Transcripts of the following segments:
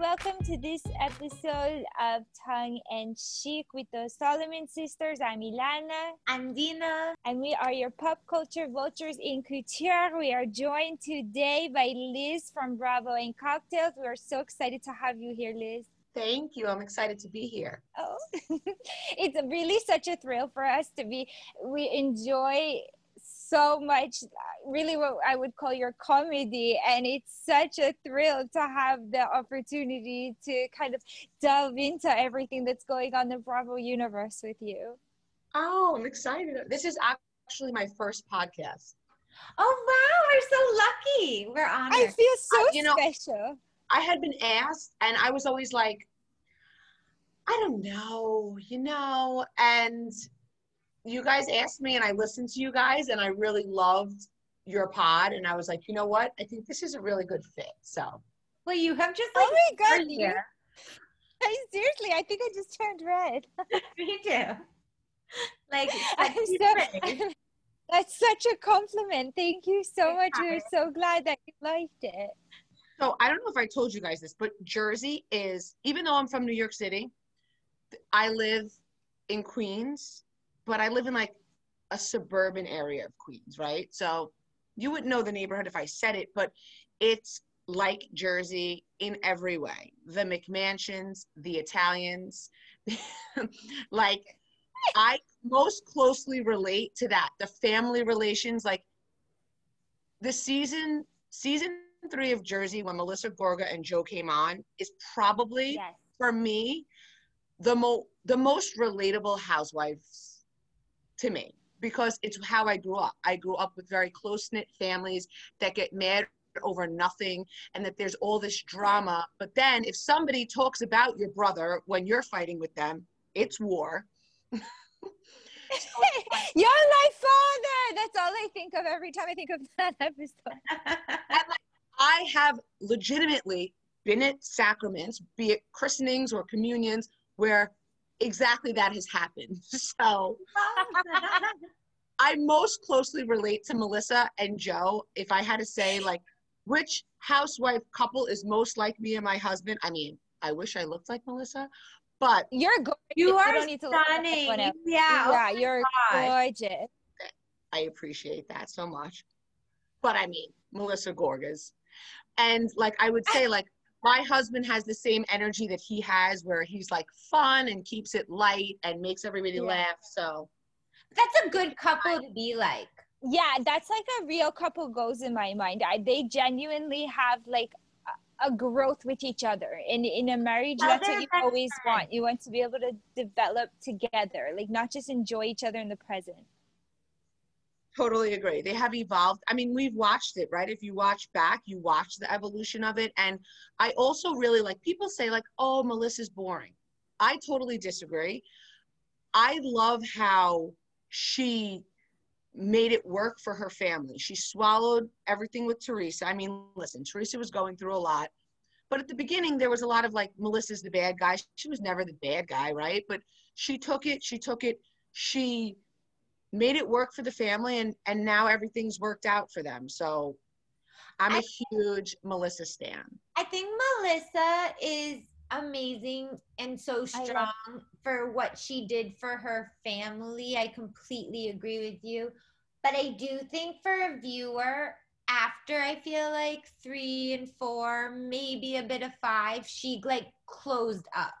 welcome to this episode of Tongue and Cheek with the Solomon sisters. I'm Ilana. I'm Dina. And we are your pop culture vultures in couture. We are joined today by Liz from Bravo and Cocktails. We are so excited to have you here, Liz. Thank you. I'm excited to be here. Oh, it's really such a thrill for us to be. We enjoy so much uh, really what i would call your comedy. And it's such a thrill to have the opportunity to kind of delve into everything that's going on in the bravo universe with you. Oh i'm excited. This is actually my first podcast. Oh wow. We're so lucky. We're honored. I feel so uh, you know, special. I had been asked and i was always like i don't know you know? And you guys asked me and I listened to you guys and I really loved your pod and I was like, you know what? I think this is a really good fit. So well you have just oh like Oh my god here. I, seriously, I think I just turned red. me too. Like so, that's such a compliment. Thank you so much. We're so glad that you liked it. So I don't know if I told you guys this, but Jersey is even though I'm from New York City, I live in Queens but I live in like a suburban area of Queens, right? So you wouldn't know the neighborhood if I said it, but it's like Jersey in every way. The McMansions, the Italians, like I most closely relate to that. The family relations, like the season season three of Jersey when Melissa Gorga and Joe came on is probably yes. for me the mo the most relatable housewives to me because it's how I grew up. I grew up with very close knit families that get mad over nothing and that there's all this drama. But then if somebody talks about your brother when you're fighting with them, it's war. you're my father. That's all I think of every time I think of that episode. like, I have legitimately been at sacraments, be it christenings or communions, where exactly that has happened. So I most closely relate to Melissa and Joe. If I had to say, like, which housewife couple is most like me and my husband, I mean, I wish I looked like Melissa, but you're gorgeous. You are you stunning. Yeah, yeah, oh, oh you're gorgeous. I appreciate that so much. But I mean, Melissa Gorgas. And like I would say, like my husband has the same energy that he has where he's like fun and keeps it light and makes everybody yeah. laugh so. That's a good couple to be like. Yeah that's like a real couple goes in my mind. I, they genuinely have like a growth with each other. In in a marriage that's what you always want. You want to be able to develop together like not just enjoy each other in the present Totally agree. They have evolved. I mean, we've watched it, right? If you watch back, you watch the evolution of it. And I also really like people say, like, oh, Melissa's boring. I totally disagree. I love how she made it work for her family. She swallowed everything with Teresa. I mean, listen, Teresa was going through a lot. But at the beginning, there was a lot of like, Melissa's the bad guy. She was never the bad guy, right? But she took it, she took it, she made it work for the family and and now everything's worked out for them. So i'm a I, huge melissa stan. I think melissa is amazing and so strong for what she did for her family. I completely agree with you. But i do think for a viewer after i feel like three and four maybe a bit of five she like closed up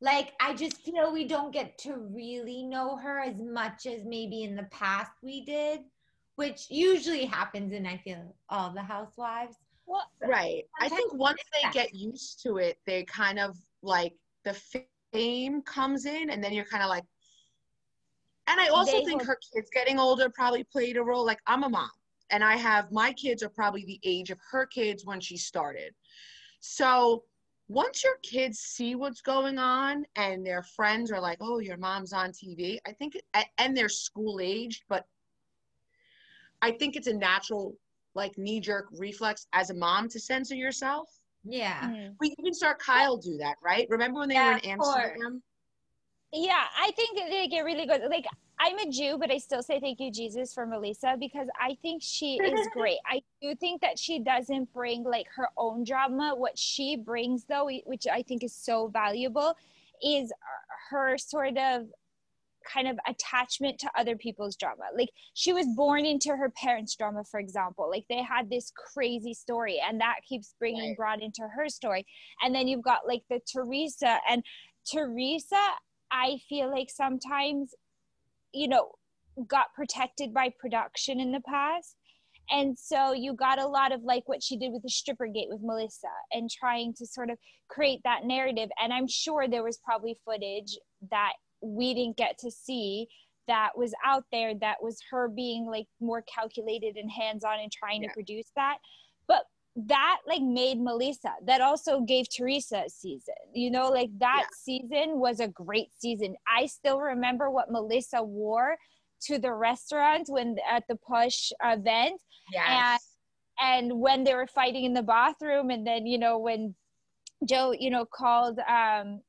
like I just feel we don't get to really know her as much as maybe in the past we did, which usually happens in I feel all the housewives. Well, right. I think once they get used to it, they kind of like the fame comes in, and then you're kind of like. And I also they think her kids getting older probably played a role. Like I'm a mom, and I have my kids are probably the age of her kids when she started. So once your kids see what's going on and their friends are like, oh, your mom's on TV, I think, and they're school aged, but I think it's a natural, like, knee jerk reflex as a mom to censor yourself. Yeah. Mm-hmm. We even saw Kyle do that, right? Remember when they yeah, were in Amsterdam? Yeah, I think they get really good. Like I'm a Jew, but I still say thank you, Jesus, for Melissa because I think she is great. I do think that she doesn't bring like her own drama. What she brings, though, which I think is so valuable, is her sort of kind of attachment to other people's drama. Like she was born into her parents' drama, for example. Like they had this crazy story, and that keeps bringing right. brought into her story. And then you've got like the Teresa and Teresa. I feel like sometimes, you know, got protected by production in the past. And so you got a lot of like what she did with the stripper gate with Melissa and trying to sort of create that narrative. And I'm sure there was probably footage that we didn't get to see that was out there that was her being like more calculated and hands-on and trying yeah. to produce that but that like made melissa that also gave teresa a season you know like that yeah. season was a great season i still remember what melissa wore to the restaurant when at the push event yes. and and when they were fighting in the bathroom and then you know when joe you know called um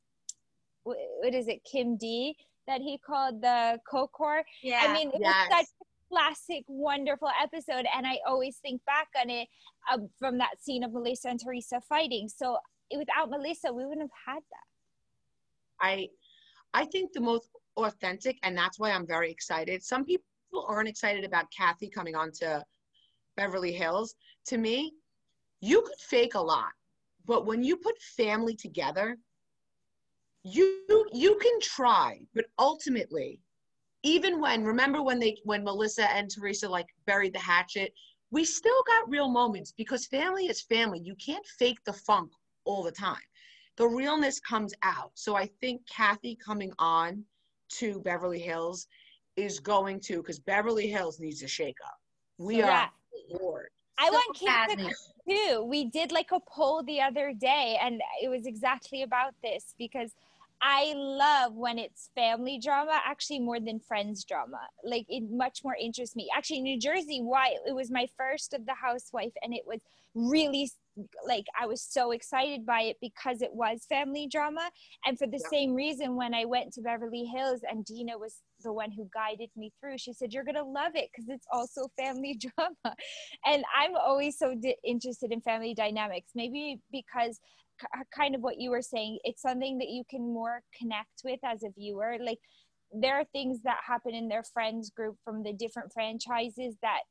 what is it, Kim D, that he called the Kokor. Yeah. I mean, it yes. was such classic, wonderful episode. And I always think back on it uh, from that scene of Melissa and Teresa fighting. So without Melissa, we wouldn't have had that. I, I think the most authentic, and that's why I'm very excited. Some people aren't excited about Kathy coming on to Beverly Hills. To me, you could fake a lot, but when you put family together, you you can try but ultimately even when remember when they when melissa and teresa like buried the hatchet? We still got real moments because family is family. You can't fake the funk all the time. The realness comes out. So i think kathy coming on to beverly hills is going to because beverly hills needs a shake up. We yeah. are bored I so want Kim too. We did like a poll the other day, and it was exactly about this because I love when it's family drama, actually more than friends drama. Like it much more interests me. Actually, New Jersey, why it was my first of the housewife, and it was really like I was so excited by it because it was family drama, and for the yeah. same reason, when I went to Beverly Hills and Dina was the one who guided me through, she said you're gonna love it because it's also family drama, and I'm always so di- interested in family dynamics. Maybe because Uh, kind of what you were saying it's something that you can more connect with as a viewer. Like there are things that happen in their friends group from the different franchises that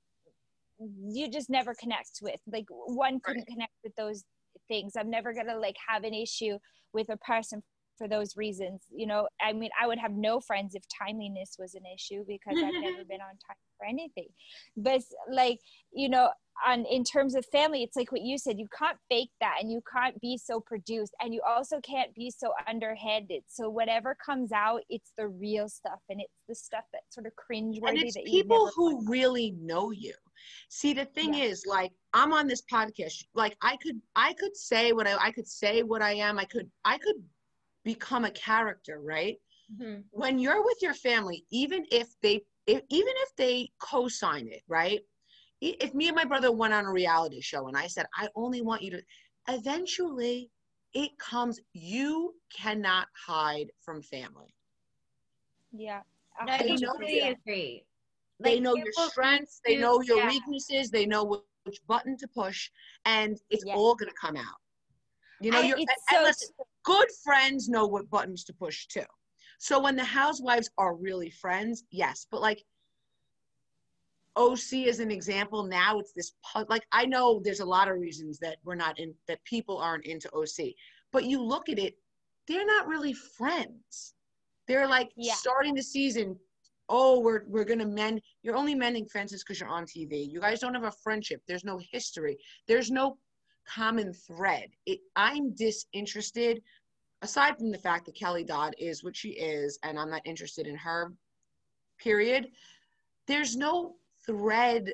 you just never connect with. Like one couldn't right. connect with those things. I'm never gonna like have an issue with a person for those reasons you know i mean i would have no friends if timeliness was an issue because i've never been on time for anything but like you know on in terms of family it's like what you said you can't fake that and you can't be so produced and you also can't be so underhanded so whatever comes out it's the real stuff and it's the stuff that sort of cringe worthy. and it's people who really know you see the thing yeah. is like i'm on this podcast like i could i could say what I, I could say what i am i could i could become a character right mm-hmm. when you're with your family even if they if, even if they co-sign it right if me and my brother went on a reality show and I said, I only want you to, eventually it comes, you cannot hide from family. Yeah. No, I totally agree. Like, they know your strengths, they know your yeah. weaknesses, they know which button to push, and it's yeah. all going to come out. You know, I, you're, so listen, good friends know what buttons to push too. So when the housewives are really friends, yes, but like OC is an example. Now it's this like I know there's a lot of reasons that we're not in that people aren't into OC, but you look at it, they're not really friends. They're like yeah. starting the season. Oh, we're we're gonna mend. You're only mending fences because you're on TV. You guys don't have a friendship. There's no history. There's no common thread. It, I'm disinterested. Aside from the fact that Kelly Dodd is what she is, and I'm not interested in her. Period. There's no thread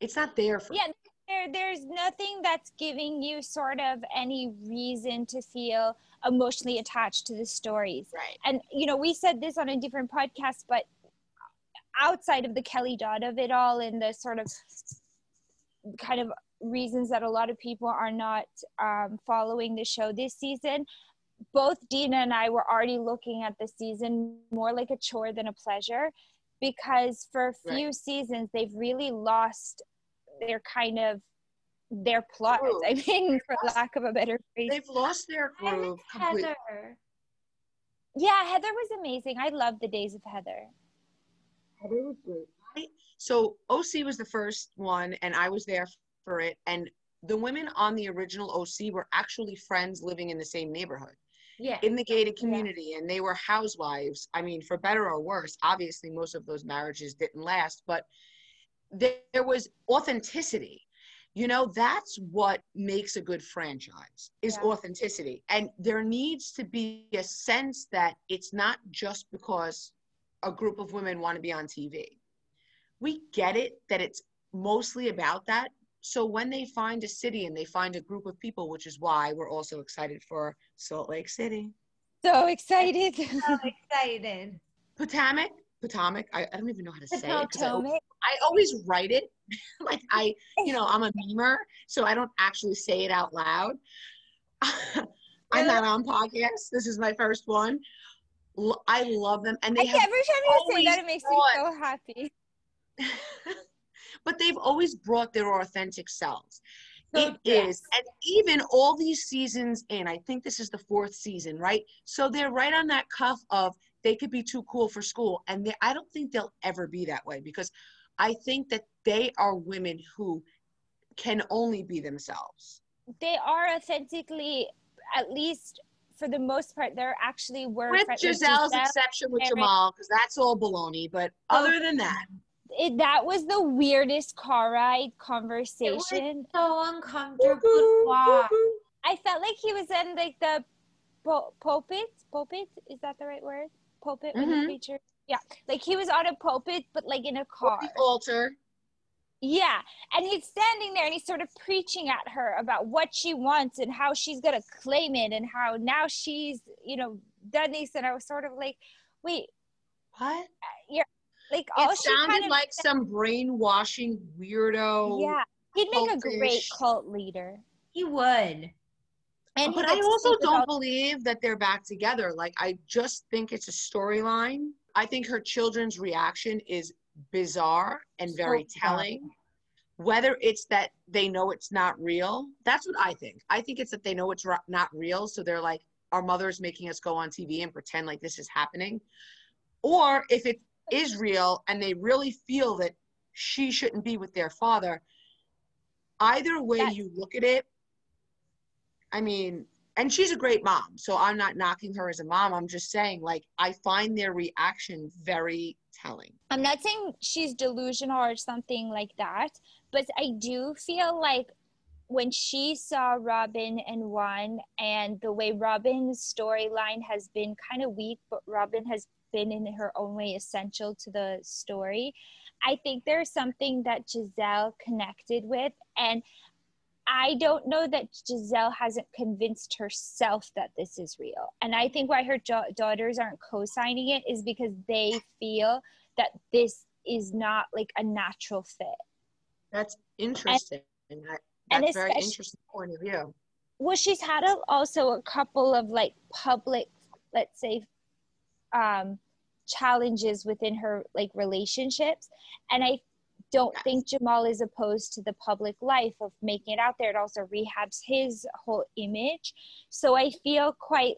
it's not there for yeah there, there's nothing that's giving you sort of any reason to feel emotionally attached to the stories right and you know we said this on a different podcast but outside of the kelly dodd of it all and the sort of kind of reasons that a lot of people are not um, following the show this season both Dina and I were already looking at the season more like a chore than a pleasure because for a few right. seasons they've really lost their kind of their plot. Groove. I mean, for lack of a better phrase, they've lost their groove. Heather. Yeah, Heather was amazing. I love the days of Heather. Heather was great. so OC was the first one, and I was there for it. And the women on the original OC were actually friends living in the same neighborhood. Yeah. In the gated community, yeah. and they were housewives. I mean, for better or worse, obviously, most of those marriages didn't last, but there was authenticity you know that's what makes a good franchise is yeah. authenticity and there needs to be a sense that it's not just because a group of women want to be on tv we get it that it's mostly about that so when they find a city and they find a group of people which is why we're also excited for salt lake city so excited so excited potomac potomac I, I don't even know how to say it I, I always write it like I, you know, I'm a memer, so I don't actually say it out loud. I'm not on podcasts. This is my first one. I love them, and they every time you say that, it makes brought, me so happy. But they've always brought their authentic selves. It is, and even all these seasons in, I think this is the fourth season, right? So they're right on that cuff of they could be too cool for school, and they, I don't think they'll ever be that way because I think that they are women who can only be themselves. They are authentically, at least for the most part, they're actually were with Gizelle's Gizelle exception with Jamal, because that's all baloney. But oh, other than that, it, that was the weirdest car ride conversation. so uncomfortable. I felt like he was in like the pulpit. Pulpit is that the right word? Pulpit mm-hmm. when the preacher yeah, like he was on a pulpit, but like in a car. the altar. Yeah, and he's standing there and he's sort of preaching at her about what she wants and how she's gonna claim it and how now she's you know done this. And I was sort of like, wait, what? You're like all it sounded kind of like said, some brainwashing weirdo. Yeah, he'd make a great cult leader. He would. And but I also don't believe that they're back together. Like I just think it's a storyline I think her children's reaction is bizarre and very so telling. Whether it's that they know it's not real, that's what I think. I think it's that they know it's not real. So they're like, our mother's making us go on TV and pretend like this is happening. Or if it is real and they really feel that she shouldn't be with their father, either way you look at it, I mean, and she's a great mom so i'm not knocking her as a mom. I'm just saying like i find their reaction very telling. I'm not saying she's delusional or something like that but i do feel like when she saw Robyn and juan and the way Robyn's storyline has been kind of weak but Robyn has been in her own way essential to the story i think there's something that gizelle connected with and I don't know that Gizelle hasn't convinced herself that this is real. And I think why her jo- daughters aren't co signing it is because they feel that this is not like a natural fit. That's interesting. And, that, that's and very interesting point of view. Well, she's had a, also a couple of like public, let's say, um, challenges within her like relationships. And I don't think Jamal is opposed to the public life of making it out there. It also rehabs his whole image. So I feel quite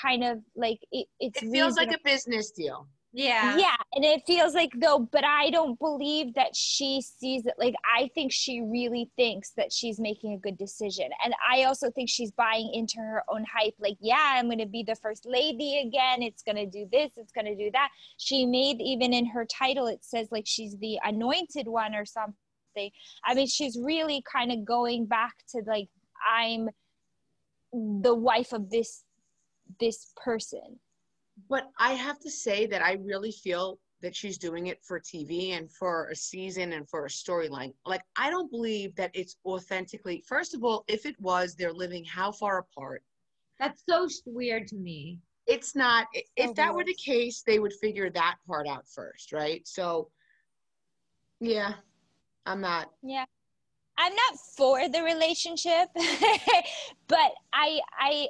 kind of like it, it's it feels like a business deal. Yeah. Yeah. And it feels like though, but I don't believe that she sees it. Like, I think she really thinks that she's making a good decision. And I also think she's buying into her own hype. Like, yeah, I'm going to be the first lady again. It's going to do this. It's going to do that. She made, even in her title, it says like she's the anointed one or something. I mean, she's really kind of going back to like, I'm the wife of this this person but I have to say that I really feel that she's doing it for TV and for a season and for a storyline. Like, I don't believe that it's authentically. First of all, if it was, they're living how far apart? That's so weird to me. It's not. So if that were the case, they would figure that part out first, right? So, yeah, I'm not. Yeah. I'm not for the relationship, but I I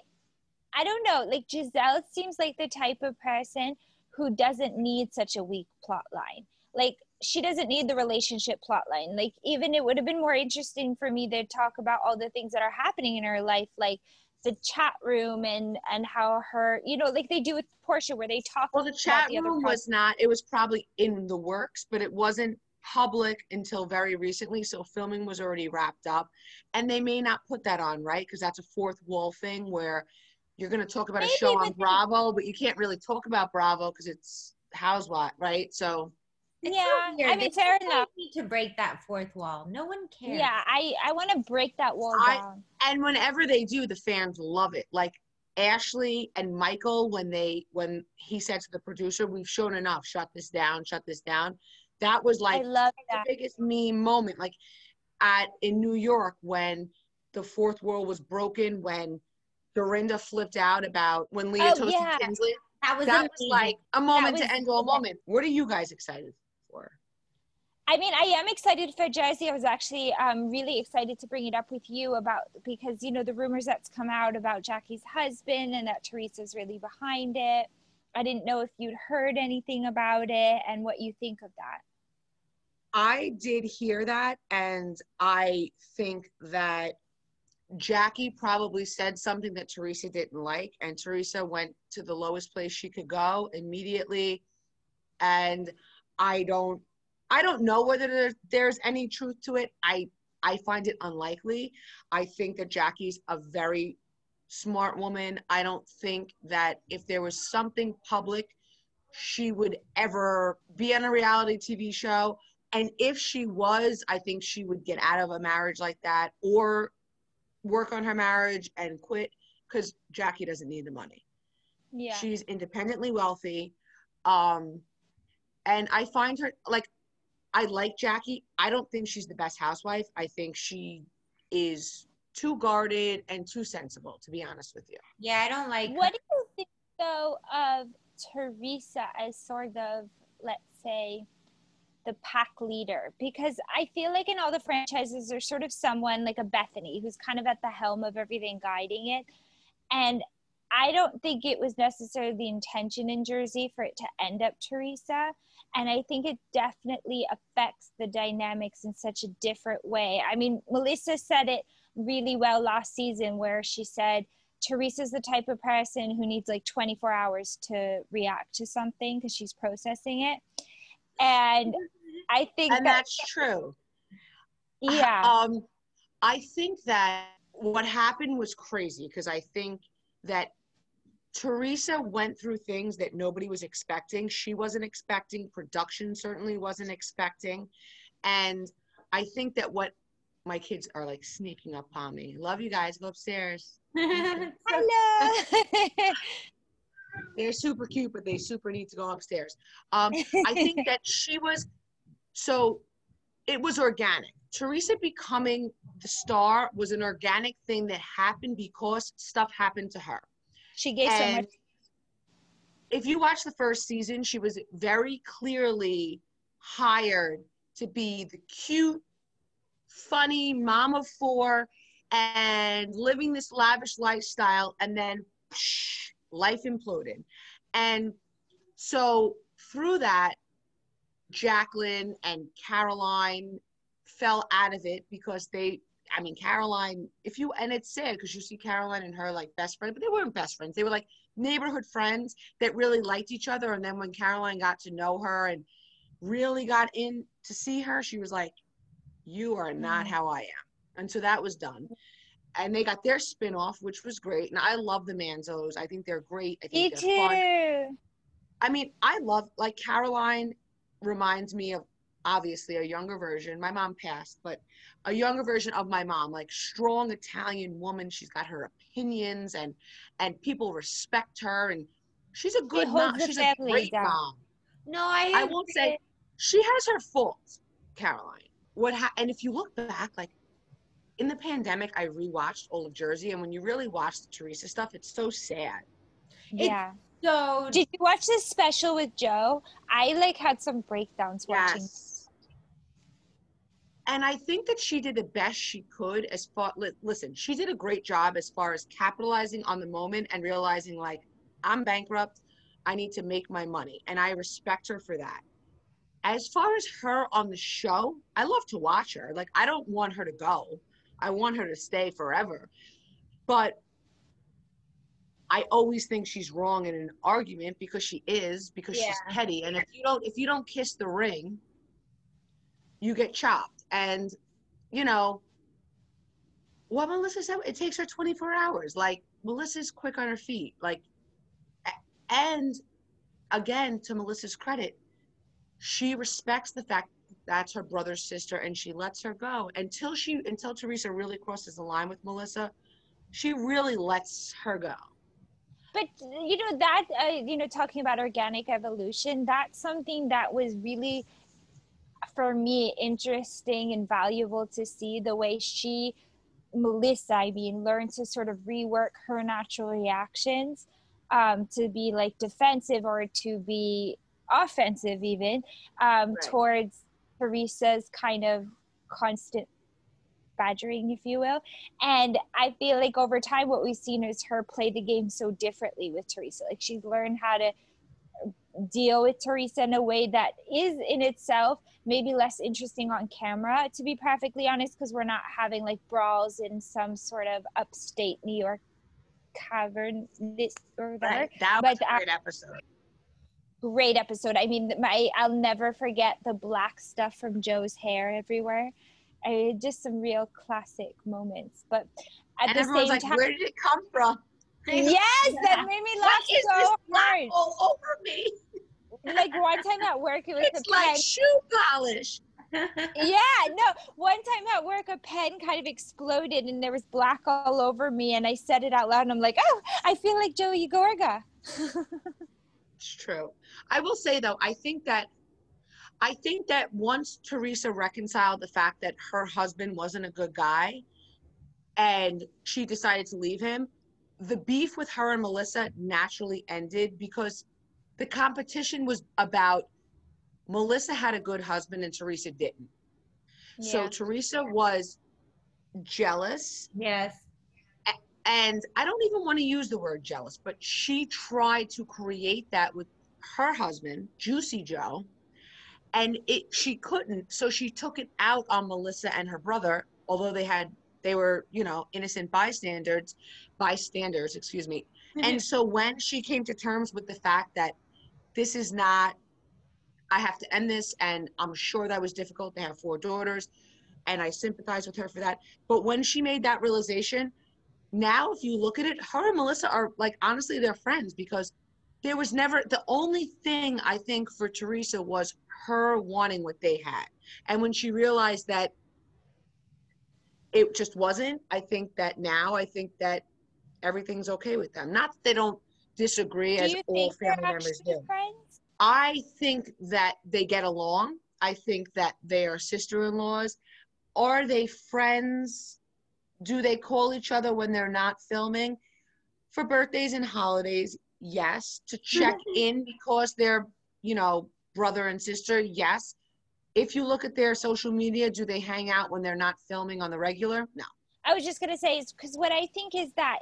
I don't know. Like Gizelle seems like the type of person who doesn't need such a weak plot line. Like she doesn't need the relationship plot line. Like even it would have been more interesting for me to talk about all the things that are happening in her life, like the chat room and and how her, you know, like they do with Porsha where they talk. Well, the chat the room was not. It was probably in the works, but it wasn't public until very recently. So filming was already wrapped up, and they may not put that on, right? Because that's a fourth wall thing where you're going to talk about Maybe, a show on Bravo, but you can't really talk about Bravo because it's Housewife, right? So it's yeah, so I mean, fair enough. Need to break that fourth wall. No one cares. Yeah, I I want to break that wall I, down. And whenever they do, the fans love it. Like Ashley and Michael, when they when he said to the producer, "We've shown enough. Shut this down. Shut this down." That was like the biggest meme moment. Like at in New York when the fourth wall was broken, when Dorinda flipped out about when Leah oh, toasted yeah. Tinsley. That was that was like a moment was, to end all moment. What are you guys excited for? I mean, I am excited for Jersey. I was actually um, really excited to bring it up with you about because you know the rumors that's come out about Jackie's husband and that Teresa's really behind it. I didn't know if you'd heard anything about it and what you think of that. I did hear that, and I think that Jackie probably said something that Teresa didn't like, and Teresa went to the lowest place she could go immediately. And I don't, I don't know whether there's, there's any truth to it. I, I find it unlikely. I think that Jackie's a very smart woman. I don't think that if there was something public, she would ever be on a reality TV show. And if she was, I think she would get out of a marriage like that or work on her marriage and quit because Jackie doesn't need the money. Yeah. She's independently wealthy. Um, and I find her like, I like Jackie. I don't think she's the best housewife. I think she is too guarded and too sensible, to be honest with you. Yeah, I don't like. What do you think, though, of Teresa as sort of, let's say, the pack leader because I feel like in all the franchises there's sort of someone like a Bethenny who's kind of at the helm of everything guiding it. And I don't think it was necessarily the intention in Jersey for it to end up Teresa. And I think it definitely affects the dynamics in such a different way. I mean, Melissa said it really well last season where she said, Teresa's the type of person who needs like 24 hours to react to something because she's processing it. And I think and that, that's true. Yeah. Um, I think that what happened was crazy because I think that Teresa went through things that nobody was expecting. She wasn't expecting, production certainly wasn't expecting. And I think that what my kids are like sneaking up on me. Love you guys. Go upstairs. Hello. They're super cute, but they super need to go upstairs. Um, I think that she was so it was organic. Teresa becoming the star was an organic thing that happened because stuff happened to her. She gave and so much. If you watch the first season, she was very clearly hired to be the cute, funny mom of four and living this lavish lifestyle, and then psh, life imploded. And so through that, Jacqueline and Caroline fell out of it because they I mean Caroline if you and it's sad because you see Caroline and her like best friend but they weren't best friends they were like neighborhood friends that really liked each other and then when Caroline got to know her and really got in to see her she was like you are not mm. how I am and so that was done and they got their spin-off which was great and I love the Manzos I think they're great I think Me too. Fun. I mean I love like Caroline reminds me of obviously a younger version. My mom passed, but a younger version of my mom, like strong Italian woman. She's got her opinions and and people respect her and she's a good mom. She's a great down. mom. No, I I won't say she has her faults, Caroline. What ha- and if you look back, like in the pandemic, I rewatched all of Jersey, and when you really watch the Teresa stuff, it's so sad. Yeah. It, so did you watch this special with Joe? I like had some breakdowns watching. Yes. and I think that she did the best she could as far li- listen, she did a great job as far as capitalizing on the moment and realizing like I'm bankrupt, I need to make my money and I respect her for that. As far as her on the show, I love to watch her. Like I don't want her to go. I want her to stay forever. But I always think she's wrong in an argument because she is because she's petty. And if you don't if you don't kiss the ring you get chopped. And you know what Melissa said it takes her 24 hours. Like Melissa's quick on her feet. Like and again to Melissa's credit she respects the fact that's her brother's sister and she lets her go until she until Teresa really crosses the line with Melissa she really lets her go but you know that uh, you know talking about organic evolution that's something that was really for me interesting and valuable to see the way she melissa i mean learned to sort of rework her natural reactions um, to be like defensive or to be offensive even um, Right. towards teresa's kind of constant badgering, if you will. And I feel like over time, what we've seen is her play the game so differently with Teresa. Like she's learned how to deal with Teresa in a way that is in itself maybe less interesting on camera, to be perfectly honest, because we're not having like brawls in some sort of upstate New York cavern this or whatever right that But was a the- great episode great episode. I mean, my I'll never forget the black stuff from Joe's hair everywhere. I just some real classic moments. But at and the same like time, where did it come from yes, that made me laugh what is this so black hard. all over me Like one time at work, it was it's a like pen. shoe polish Yeah, no. One time at work, a pen kind of exploded, and there was black all over me. And I said it out loud, and I'm like, "Oh, I feel like Joey Gorga." It's true. I will say though, I think that I think that once Teresa reconciled the fact that her husband wasn't a good guy and she decided to leave him, the beef with her and Melissa naturally ended because the competition was about Melissa had a good husband and Teresa didn't. So Teresa was jealous yes. And I don't even want to use the word jealous, but she tried to create that with her husband, Juicy Joe, and it she couldn't, so she took it out on Melissa and her brother, although they had they were, you know, innocent bystanders, bystanders, excuse me. Mm-hmm. And so when she came to terms with the fact that this is not I have to end this and I'm sure that was difficult. They have four daughters and I sympathize with her for that. But when she made that realization, now if you look at it her and melissa are like honestly they're friends because there was never the only thing i think for teresa was her wanting what they had and when she realized that it just wasn't i think that now i think that everything's okay with them not that they don't disagree Do as all family members do friends? I think that they get along. I think that they are sister in laws. Are they friends? Do they call each other when they're not filming? For birthdays and holidays, yes. To check in because they're, you know, brother and sister, yes. If you look at their social media, do they hang out when they're not filming on the regular? No. I was just gonna say because what I think is that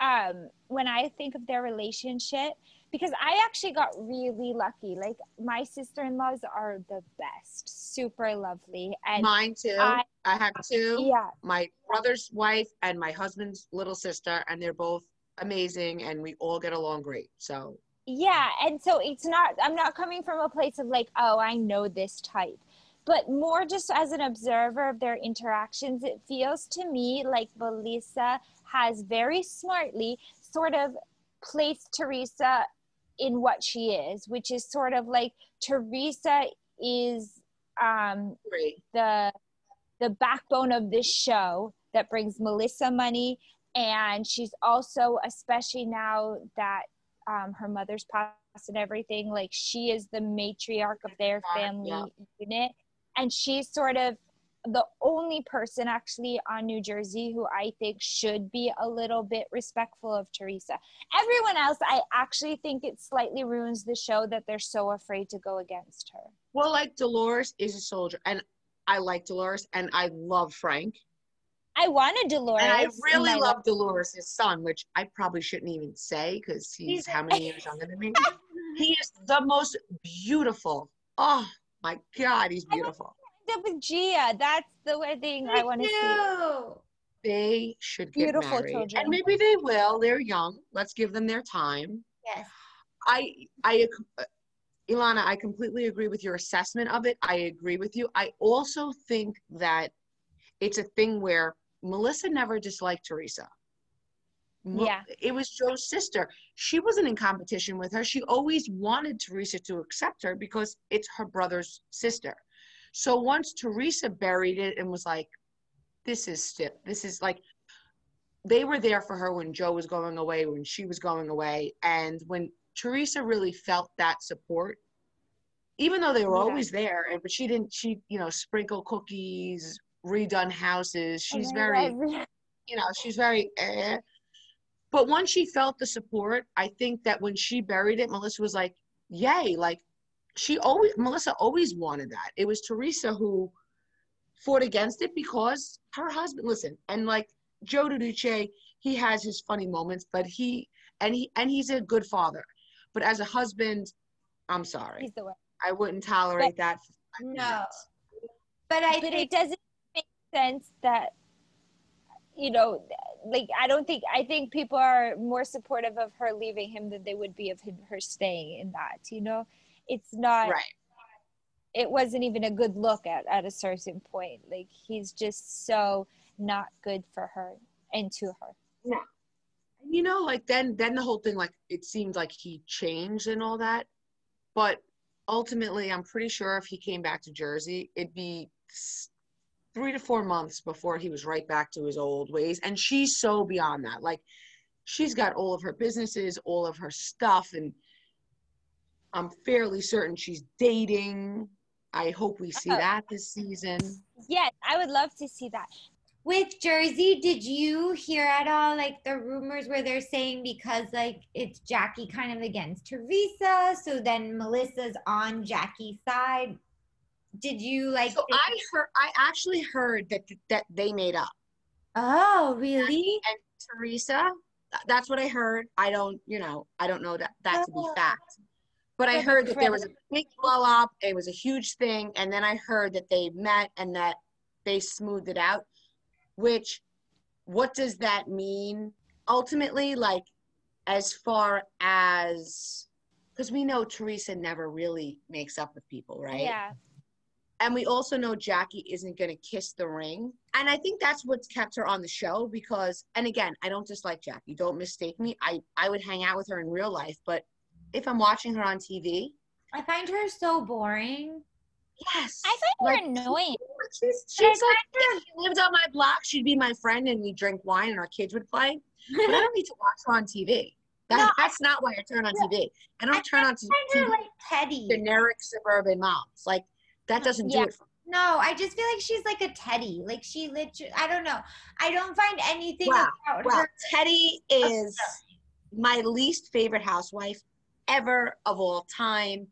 um, when I think of their relationship, because I actually got really lucky. Like my sister-in-laws are the best, super lovely, and Mine too. I- I have two. yeah, my brother's wife and my husband's little sister, and they're both amazing, and we all get along great. So yeah, and so it's not. I'm not coming from a place of like, oh, I know this type. But more just as an observer of their interactions, it feels to me like Melissa has very smartly sort of placed Teresa in what she is, which is sort of like Teresa is um, the the backbone of this show that brings Melissa money, and she's also, especially now that um, her mother's passed and everything, like she is the matriarch of their family Yeah. unit, and she's sort of the only person actually on New Jersey who I think should be a little bit respectful of Teresa. Everyone else, I actually think it slightly ruins the show that they're so afraid to go against her. Well, like Dolores is a soldier, and I like Dolores and I love Frank. I wanted Dolores. And I really my love Dolores' son, which I probably shouldn't even say because he's He's- how many years younger than me? he is the most beautiful. Oh my God, he's beautiful. Up with Gia. That's the one thing I want to see. do. They should get Beautiful married. children. And maybe they will. They're young. Let's give them their time. Yes. I, I, Ilana, I completely agree with your assessment of it. I agree with you. I also think that it's a thing where Melissa never disliked Teresa. Yeah. It was Joe's sister. She wasn't in competition with her. She always wanted Teresa to accept her because it's her brother's sister. So once Teresa buried it and was like, this is stiff. This is like, they were there for her when Joe was going away, when she was going away. And when Teresa really felt that support, even though they were Yeah. always there, and but she didn't, she, you know, sprinkle cookies, redone houses. She's very, you know, she's very eh. But once she felt the support, I think that when she buried it, Melissa was like, yay. Like she always, Melissa always wanted that. It was Teresa who fought against it because her husband, listen, and like Joe Giudice, he has his funny moments, but he, and he, and he's a good father. But as a husband, I'm sorry. He's the one. I wouldn't tolerate that. No. But I But think it doesn't make sense that, you know, like I don't think I think people are more supportive of her leaving him than they would be of him, her staying in that. You know, it's not. Right. It wasn't even a good look at at a certain point. Like he's just so not good for her and to her. you know like then then the whole thing like it seemed like he changed and all that but ultimately i'm pretty sure if he came back to jersey it'd be three to four months before he was right back to his old ways and she's so beyond that like she's got all of her businesses all of her stuff and i'm fairly certain she's dating i hope we see Oh. that this season Yes, I would love to see that. with Jersey, did you hear at all like the rumors where they're saying because like it's Jackie kind of against Teresa, so then Melissa's on Jackie's side? Did you like? so think- i heard i actually heard that that they made up oh, really? and Teresa. That's what I heard. I don't, you know, I don't know that that to be Oh. fact. But I heard that there was a big blow up. It was a huge thing, and then I heard that they met and that they smoothed it out. Which, what does that mean? Ultimately, like, as far as because we know Teresa never really makes up with people, right? Yeah. And we also know Jackie isn't going to kiss the ring. And I think that's what's kept her on the show because, and again, I don't dislike Jackie. Don't mistake me. I, I would hang out with her in real life. But if I'm watching her on TV, I find her so boring. yes. I find her Like, annoying. She's, she's like, if she lived on my block, she'd be my friend and we'd drink wine and our kids would play. But I don't need to watch her on TV. That, No, that's not why I turn on TV. I don't I turn on I find her TV like petty. generic suburban moms. Like, that doesn't Yeah. do it for me. No, I just feel like she's like a Teddi. Like she literally, I don't know. I don't find anything Wow, about Well, her. Teddi is my least favorite housewife ever of all time.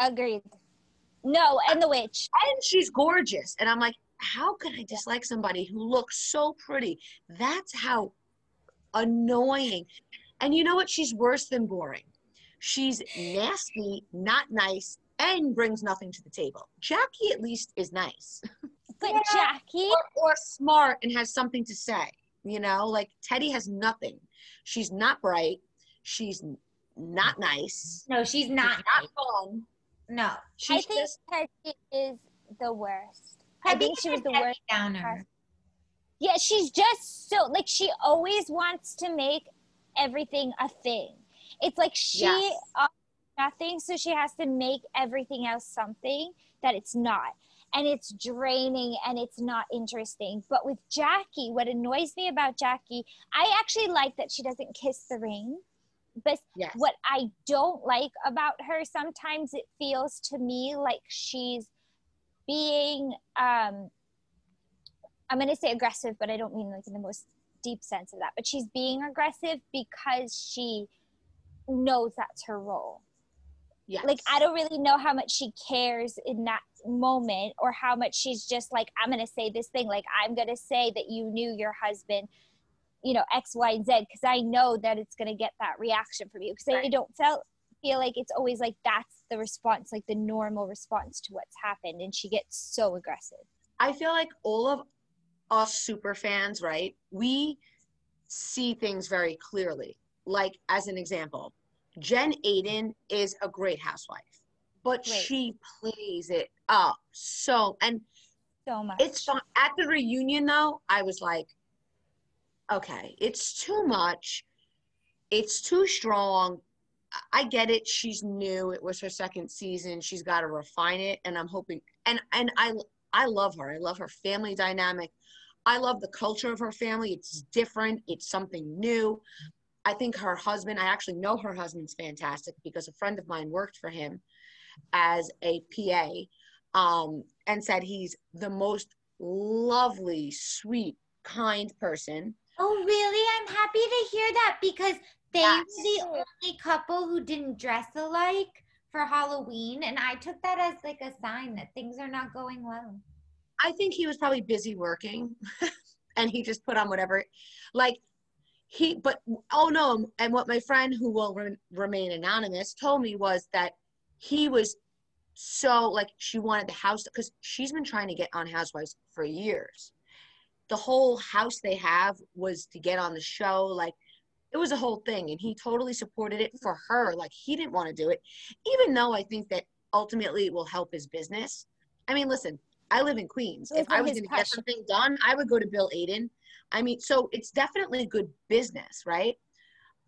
Agreed. No, and the witch. And she's gorgeous. And I'm like, how could I dislike somebody who looks so pretty? That's how annoying. And you know what? She's worse than boring. She's nasty, not nice, and brings nothing to the table. Jackie at least is nice. But Yeah. Jackie, or, or smart and has something to say. You know, like Teddi has nothing. She's not bright. She's not nice. No, she's not. She's not fun. No, I She's think just Teddi is the worst. I think she is was the Debbie worst. Downer. Yeah, she's just so like she always wants to make everything a thing. It's like she Yes. nothing, so she has to make everything else something that it's not. And it's draining and it's not interesting. But with Jackie, what annoys me about Jackie, I actually like that she doesn't kiss the ring. But yes. what I don't like about her, sometimes it feels to me like she's being, um, I'm going to say aggressive, but I don't mean like in the most deep sense of that. But she's being aggressive because she knows that's her role. Yes. like i don't really know how much she cares in that moment or how much she's just like i'm gonna say this thing like i'm gonna say that you knew your husband you know x y and z because i know that it's gonna get that reaction from you because i don't feel feel like it's always like that's the response like the normal response to what's happened and she gets so aggressive I feel like all of us super fans, right? We see things very clearly. Like as an example, Jen Aydin is a great housewife, but Right. she plays it up so and so much it's fun. At the reunion though, I was like, okay, it's too much. It's too strong. I- get it. She's new. It was her second season. She's got to refine it, and I'm hoping. And and I I love her. I love her family dynamic. I love the culture of her family. It's different. It's something new. I think her husband. I actually know her husband's fantastic because a friend of mine worked for him as a PA, um, and said he's the most lovely, sweet, kind person. Oh, really? I'm happy to hear that because they Yes. were the only couple who didn't dress alike for Halloween, and I took that as like a sign that things are not going well. I think he was probably busy working and he just put on whatever like he but oh no and what my friend who will re- remain anonymous told me was that he was so like she wanted the house because she's been trying to get on housewives for years the whole house they have was to get on the show like it was a whole thing and he totally supported it for her like he didn't want to do it even though i think that ultimately it will help his business. I mean listen i live in queens. If i was going to get something done i would go to bill aydin i mean so it's definitely good business right?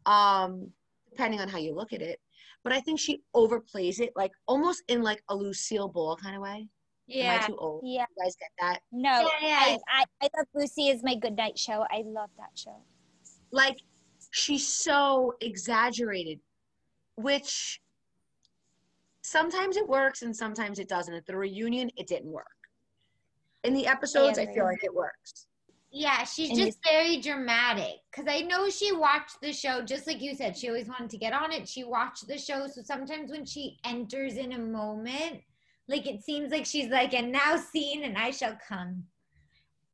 Um depending on how you look at it but i think she overplays it like almost in like a lucille ball kind of way am i too old yeah you guys get that no Yeah, yeah. I, I i love lucy is my good night show i love that show like she's so exaggerated which sometimes it works and sometimes it doesn't at the reunion it didn't work in the episodes i feel like it works Yeah, she's And just very dramatic. Cause I know she watched the show, just like you said, she always wanted to get on it. She watched the show. So sometimes when she enters in a moment, like it seems like she's like, and now seen and I shall come.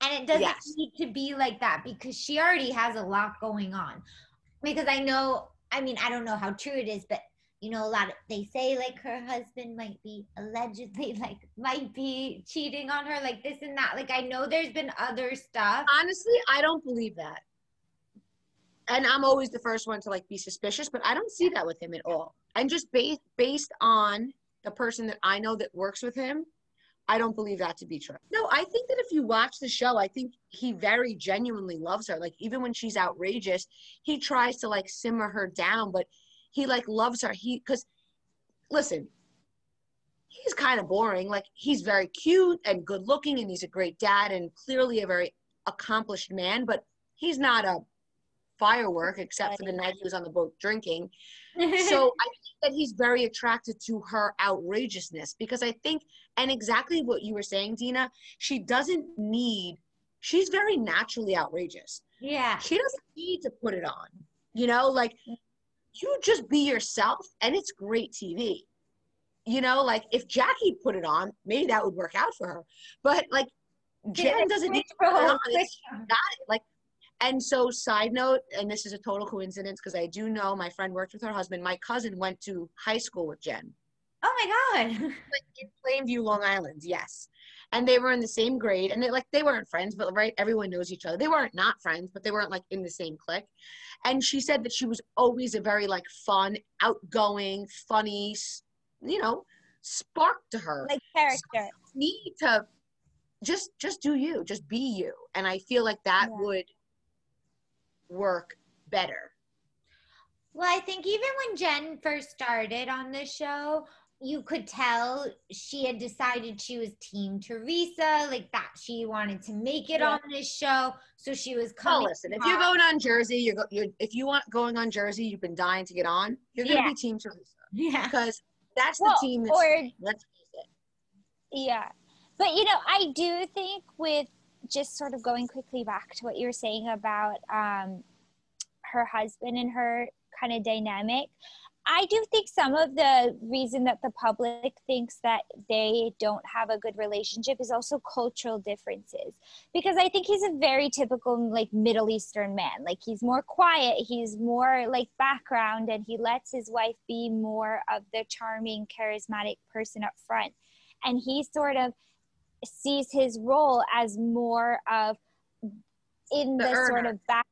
And it doesn't Yes. need to be like that because she already has a lot going on. Because I know, I mean, I don't know how true it is, but you know, a lot of they say like her husband might be allegedly like might be cheating on her, like this and that. Like I know there's been other stuff. honestly i don't believe that and i'm always the first one to like be suspicious but i don't see that with him at all and just based based on the person that i know that works with him i don't believe that to be true. No i think that if you watch the show i think he very genuinely loves her. Like even when she's outrageous he tries to like simmer her down but he like loves her. He because listen he's kind of boring. Like he's very cute and good looking and he's a great dad and clearly a very accomplished man but he's not a firework except for the night he was on the boat drinking so I think that he's very attracted to her outrageousness because I think, and exactly what you were saying, Dina, she doesn't need, she's very naturally outrageous. yeah. She doesn't need to put it on, you know, like you just be yourself and it's great TV. You know, like if Jackie put it on, maybe that would work out for her. But like Jen doesn't need to put it on. It's it. Like, and so, side note, and this is a total coincidence because I do know my friend worked with her husband. My cousin went to high school with Jen, Oh my god. in Plainview, Long Island. Yes, and they were in the same grade, and they like they weren't friends, but right, everyone knows each other. They weren't not friends, but they weren't like in the same clique. And she said that she was always a very like fun, outgoing, funny, you know, spark to her. like character need to just just do you just be you and i feel like that Yeah. would work better Well, I think even when Jen first started on the show, you could tell she had decided she was Team Teresa, like that she wanted to make it Yeah. on this show. So she was coming. listen if you're going on jersey you're, go, you're if you want going on jersey you've been dying to get on you're gonna Yeah. be team teresa yeah. because that's Well, the team that's or it Yeah. But you know, I do think with just sort of going quickly back to what you were saying about um, her husband and her kind of dynamic, I do think some of the reason that the public thinks that they don't have a good relationship is also cultural differences. Because I think he's a very typical like Middle Eastern man. Like he's more quiet, he's more like background and he lets his wife be more of the charming, charismatic person up front. And he sort of sees his role as more of in the, the sort of back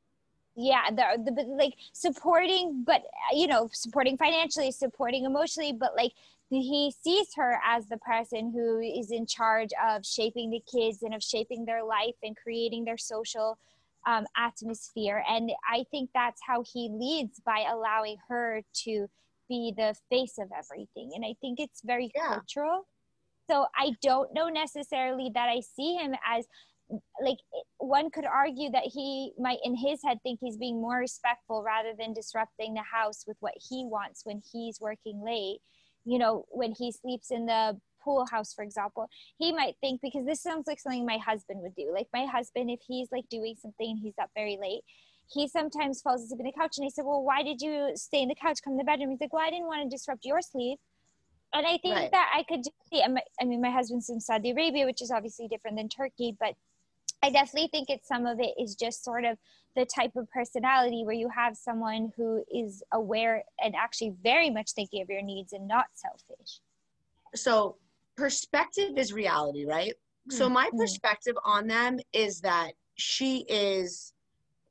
yeah the, the like supporting but you know supporting financially supporting emotionally but like he sees her as the person who is in charge of shaping the kids and of shaping their life and creating their social um, atmosphere. And i think that's how he leads by allowing her to be the face of everything. And i think it's very yeah. cultural so i don't know necessarily that i see him as like one could argue that he might in his head think he's being more respectful rather than disrupting the house with what he wants when he's working late. You know when he sleeps in the pool house for example he might think because this sounds like something my husband would do. Like my husband if he's like doing something and he's up very late he sometimes falls asleep in the couch. And I said well why did you stay in the couch? Come to the bedroom. He's like well i didn't want to disrupt your sleep and i think right. that i could see i mean my husband's in saudi arabia which is obviously different than turkey but I definitely think it's some of it is just sort of the type of personality where you have someone who is aware and actually very much thinking of your needs and not selfish. So, perspective is reality, right? Mm-hmm. So, my mm-hmm. perspective on them is that she is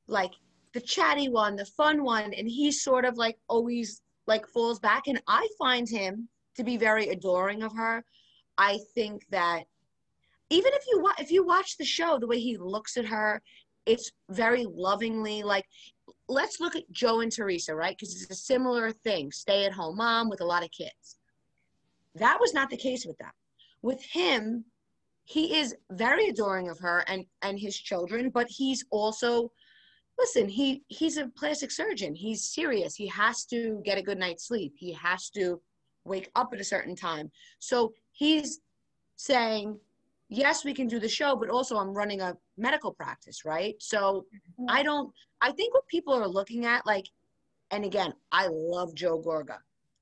like the chatty one, the fun one, and he's sort of like always like falls back. And I find him to be very adoring of her. I think that even if you if you watch the show, the way he looks at her, it's very lovingly. Like, let's look at Joe and Teresa, right? Because it's a similar thing: stay-at-home mom with a lot of kids. That was not the case with them. With him, he is very adoring of her and and his children, but he's also listen he he's a plastic surgeon he's serious he has to get a good night's sleep he has to wake up at a certain time so he's saying yes, we can do the show, but also I'm running a medical practice, right? So mm-hmm. I don't, I think what people are looking at, like, and again, I love Joe Gorga,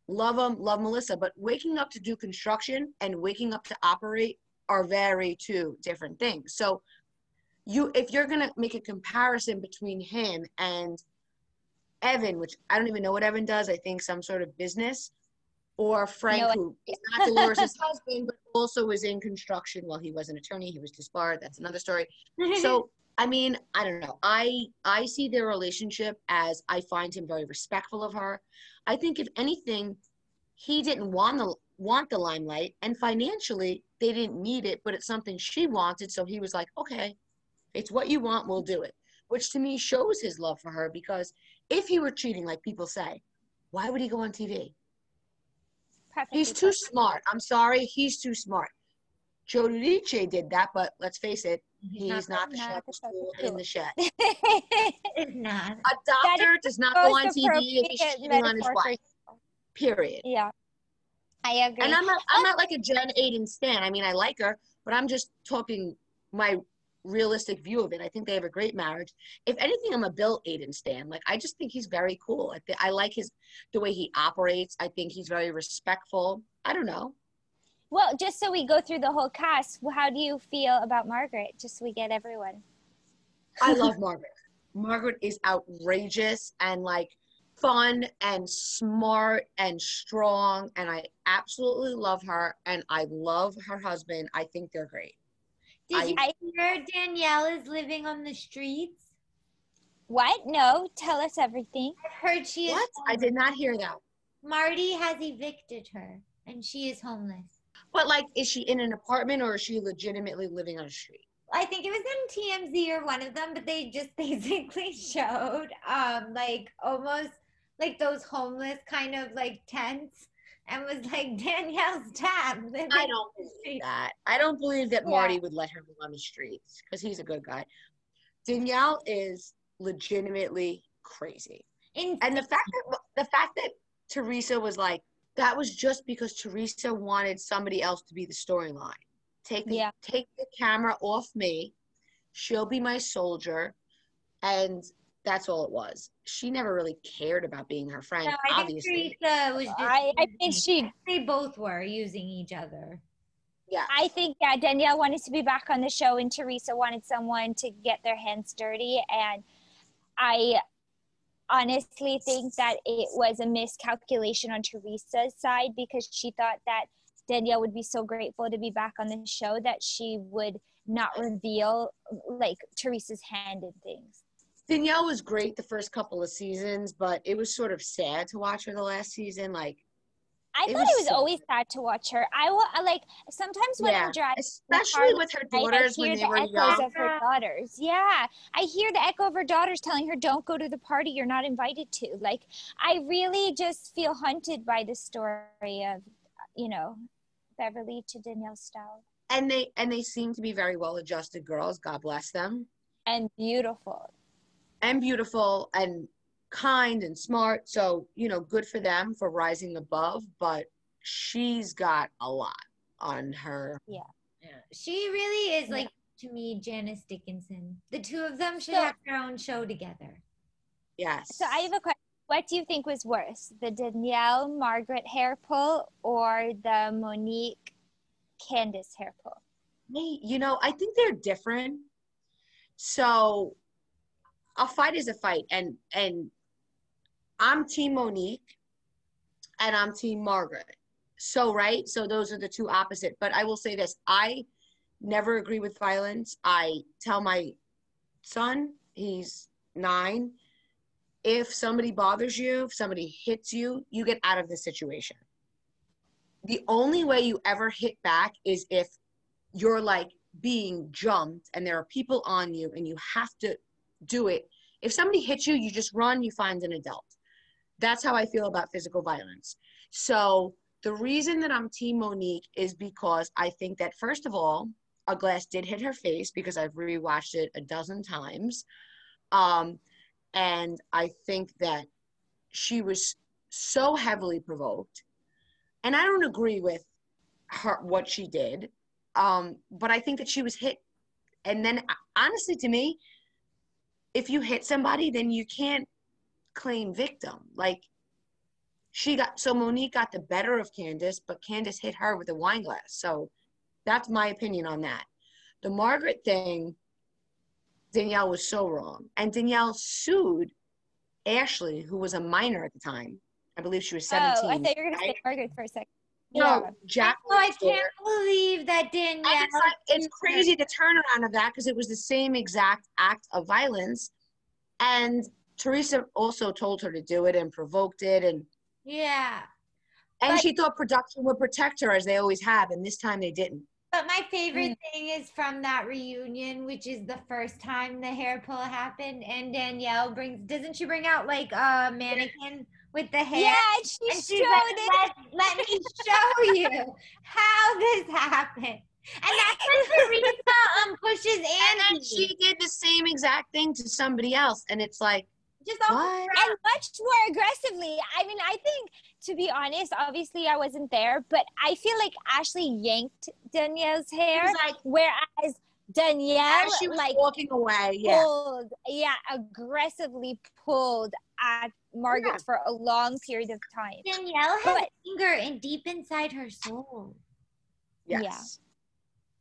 love him, love Melissa, but waking up to do construction and waking up to operate are very two different things. So you, if you're going to make a comparison between him and Evan, which I don't even know what Evan does, I think some sort of business, or Frank, know, who is not Dolores' husband, but also was in construction while he was an attorney. He was disbarred. That's another story. So, I mean, I don't know. I I see their relationship as I find him very respectful of her. I think if anything, he didn't want the want the limelight, and financially they didn't need it, but it's something she wanted. So he was like, okay, it's what you want, we'll do it. Which to me shows his love for her because if he were cheating, like people say, why would he go on TV? Perfectly He's too smart. I'm sorry, he's too smart. Joe Giudice did that, but let's face it, he's, he's not, not, the sharpest tool in the shed. not. A doctor does not go on TV if he's cheating on his wife. Period. Yeah. I agree. And I'm not I'm not like a Jen Aydin stan. I mean, I like her, but I'm just talking my realistic view of it. I think they have a great marriage. If anything, I'm a Bill Aydin stan. Like I just think he's very cool. I, th- I like his the way he operates. I think he's very respectful. I don't know. Well, just so we go through the whole cast, how do you feel about Margaret? Just so we get everyone. I love Margaret. Margaret is outrageous and like fun and smart and strong and I absolutely love her and I love her husband. I think they're great. Did I, you hear Danielle is living on the streets? What? No, tell us everything. I've heard she is. What? Homeless. I did not hear that. Marty has evicted her and she is homeless. But like, is she in an apartment or is she legitimately living on a street? I think it was in TMZ or one of them, but they just basically showed um like almost like those homeless kind of like tents and was like Danielle's tab. I don't believe that. I don't believe that Marty yeah. would let her live on the streets because he's a good guy. Danielle is legitimately crazy. and the fact that the fact that Teresa was like that was just because Teresa wanted somebody else to be the storyline. Take the, yeah. take the camera off me. She'll be my soldier, and That's all it was. She never really cared about being her friend. No, I obviously, think Teresa was just. I, I think she They both were using each other. yeah. I think yeah, Danielle wanted to be back on the show, and Teresa wanted someone to get their hands dirty. And I honestly think that it was a miscalculation on Teresa's side because she thought that Danielle would be so grateful to be back on the show that she would not reveal like Teresa's hand in things. Danielle was great the first couple of seasons, but it was sort of sad to watch her the last season. Like, I It thought was it was always sad to watch her. I I like sometimes when Yeah, I'm driving. especially with her I- I daughters hear when they the were echoes young. of her daughters. Yeah, I hear the echo of her daughters telling her, "Don't go to the party. You're not invited to." Like, I really just feel hunted by the story of, you know, Beverly to Danielle Staub, And they and they seem to be very well adjusted girls. God bless them. and beautiful. And beautiful and kind and smart. So, you know, good for them for rising above, but she's got a lot on her. Yeah. She really is Yeah. like to me Janice Dickinson. The two of them should So- have their own show together. Yes. So I have a question. What do you think was worse, the Danielle Margaret hair pull or the Monique Candace hair pull? Hey, you know, I think they're different. So a fight is a fight and and I'm team Monique and I'm team Margaret. So right? So those are the two opposite. But I will say this, I never agree with violence. I tell my son, he's 9, if somebody bothers you, if somebody hits you, you get out of the situation. The only way you ever hit back is if you're like being jumped and there are people on you and you have to do it. If somebody hits you, you just run, you find an adult. That's how I feel about physical violence. So the reason that I'm Team Monique is because I think that first of all, a glass did hit her face because I've rewatched it a dozen times. Um, and I think that she was so heavily provoked. And I don't agree with her what she did. Um, but I think that she was hit. And then honestly to me, if you hit somebody, then you can't claim victim. Like she got so Monique got the better of Candiace, but Candiace hit her with a wine glass. So that's my opinion on that. The Margaret thing, Danielle was so wrong. And Danielle sued Ashley, who was a minor at the time. I believe she was 17. Oh, I thought you were going to say? Margaret for a second. No, Jack. Oh, I can't believe that Danielle. It's, like, it's crazy the turnaround of that because it was the same exact act of violence. And Teresa also told her to do it and provoked it. And, Yeah. and But- she thought production would protect her as they always have. And this time they didn't. But my favorite mm. thing is from that reunion, which is the first time the hair pull happened, and Danielle brings doesn't she bring out like a mannequin with the hair? Yeah, and she and she's showed like, it. let, let me show you how this happened. And that's when Teresa um pushes And then she did the same exact thing to somebody else. And it's like, just what? and much more aggressively. I mean, I think to be honest, obviously I wasn't there, but I feel like Ashley yanked Danielle's hair, like, whereas Danielle as she was like walking away. Yeah. pulled, yeah, aggressively pulled at Margaret Yeah. for a long period of time. Danielle has But- anger and deep inside her soul. Yes. Yeah.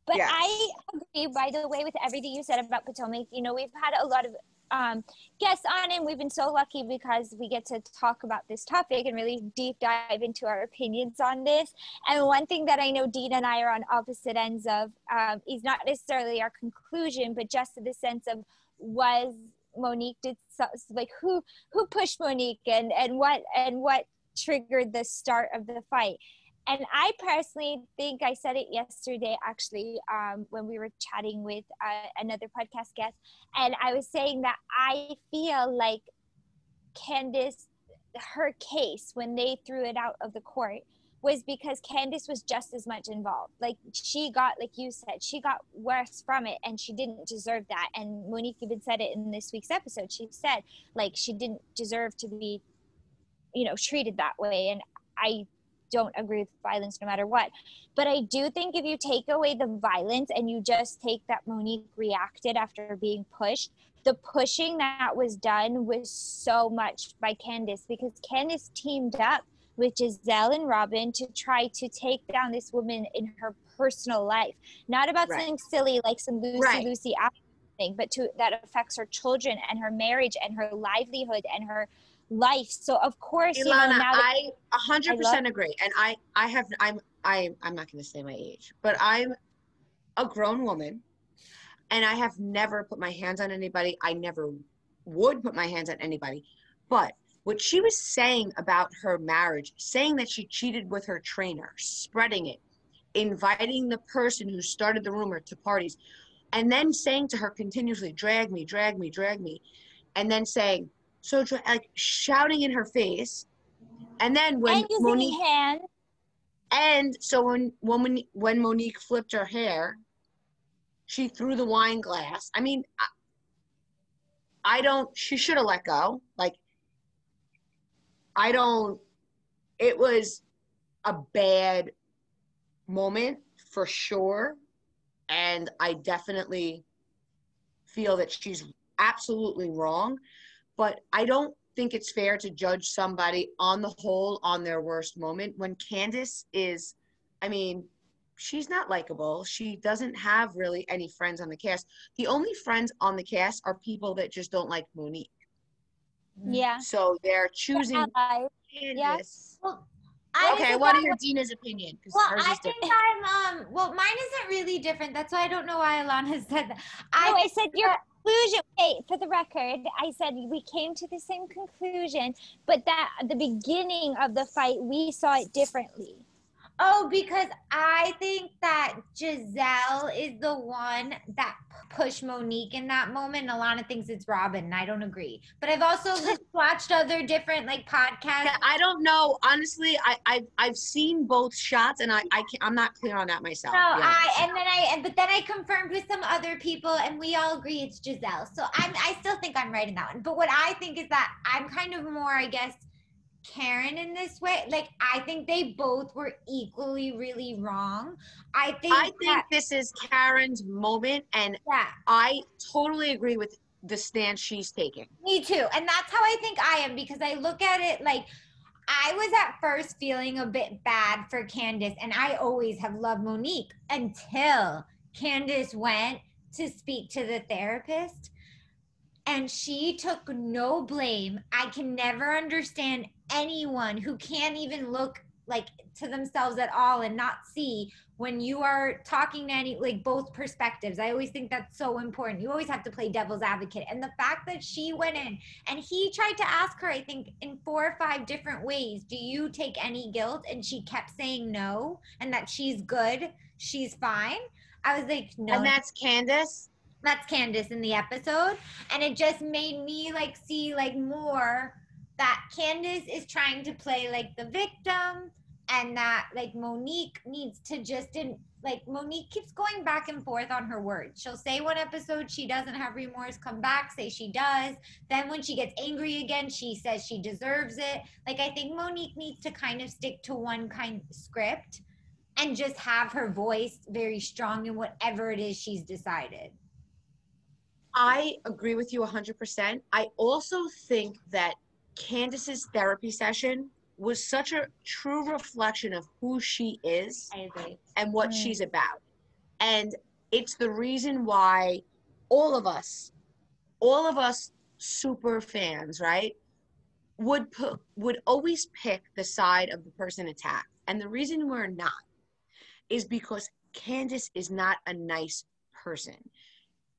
But Yeah. I agree, by the way, with everything you said about Potomac. You know, we've had a lot of um, guests on, and we've been so lucky because we get to talk about this topic and really deep dive into our opinions on this. And one thing that I know Dean and I are on opposite ends of um, is not necessarily our conclusion, but just the sense of was Monique did so, like who who pushed Monique and and what and what triggered the start of the fight and I personally think I said it yesterday, actually, um, when we were chatting with uh, another podcast guest, and I was saying that I feel like Candiace, her case when they threw it out of the court was because Candiace was just as much involved. Like she got, like you said, she got worse from it, and she didn't deserve that. And Monique even said it in this week's episode. She said like she didn't deserve to be, you know, treated that way, and I don't agree with violence no matter what. But I do think if you take away the violence and you just take that Monique reacted after being pushed, the pushing that was done was so much by Candiace because Candiace teamed up with Gizelle and Robyn to try to take down this woman in her personal life. Not about right. something silly like some Lucy right. Lucy thing, but to that affects her children and her marriage and her livelihood and her life. So of course, Ilana, you know, now I a hundred percent agree. And I, I have, I'm, I, I'm not going to say my age, but I'm a grown woman, and I have never put my hands on anybody. I never would put my hands on anybody, but what she was saying about her marriage, saying that she cheated with her trainer, spreading it, inviting the person who started the rumor to parties, and then saying to her continuously, drag me, drag me, drag me, and then saying, so like shouting in her face. And then when and Monique hand. And so when when when Monique flipped her hair, she threw the wine glass. I mean, I, I don't. She should have let go. Like, I don't. It was a bad moment for sure, and I definitely feel that she's absolutely wrong. But I don't think it's fair to judge somebody on the whole on their worst moment when Candiace is, I mean, she's not likable. She doesn't have really any friends on the cast. The only friends on the cast are people that just don't like Monique. Yeah. So they're choosing Candiace. Yes. Well, okay, what are your Dina's opinion? Well, I think I'm um well mine isn't really different. That's why I don't know why Alana said that. I, no, I said your conclusion. Wait, for the record, I said we came to the same conclusion, but that the beginning of the fight we saw it differently. Oh, because I think that Gizelle is the one that pushed Monique in that moment. Alana thinks it's Robyn, and I don't agree. But I've also watched other different like podcasts. Yeah, I don't know. Honestly, I, I I've seen both shots, and I I can't, I'm not clear on that myself. No. I and then I and but then I confirmed with some other people, and we all agree it's Gizelle. So I'm I still think I'm right in that one. But what I think is that I'm kind of more, I guess Karen in this way. Like I think they both were equally really wrong. I think I think that, this is Karen's moment and yeah. I totally agree with the stance she's taking. Me too. And that's how I think I am because I look at it like I was at first feeling a bit bad for Candiace and I always have loved Monique until Candiace went to speak to the therapist and she took no blame. I can never understand anyone who can't even look like to themselves at all and not see when you are talking to any like both perspectives. I always think that's so important. You always have to play devil's advocate. And the fact that she went in and he tried to ask her i think in four or five different ways do you take any guilt? and she kept saying no and that she's good she's fine. I was like no. And that's candiace? That's candiace in the episode. And it just made me like see like more that Candiace is trying to play like the victim and that like Monique needs to just in like Monique keeps going back and forth on her words. She'll say one episode she doesn't have remorse, come back, say she does. Then when she gets angry again, she says she deserves it. Like I think Monique needs to kind of stick to one kind of script and just have her voice very strong in whatever it is she's decided. I agree with you 100%. I also think that Candiace's therapy session was such a true reflection of who she is and what mm. she's about. And it's the reason why all of us, all of us super fans, right, would put would always pick the side of the person attacked. And the reason we're not is because Candiace is not a nice person.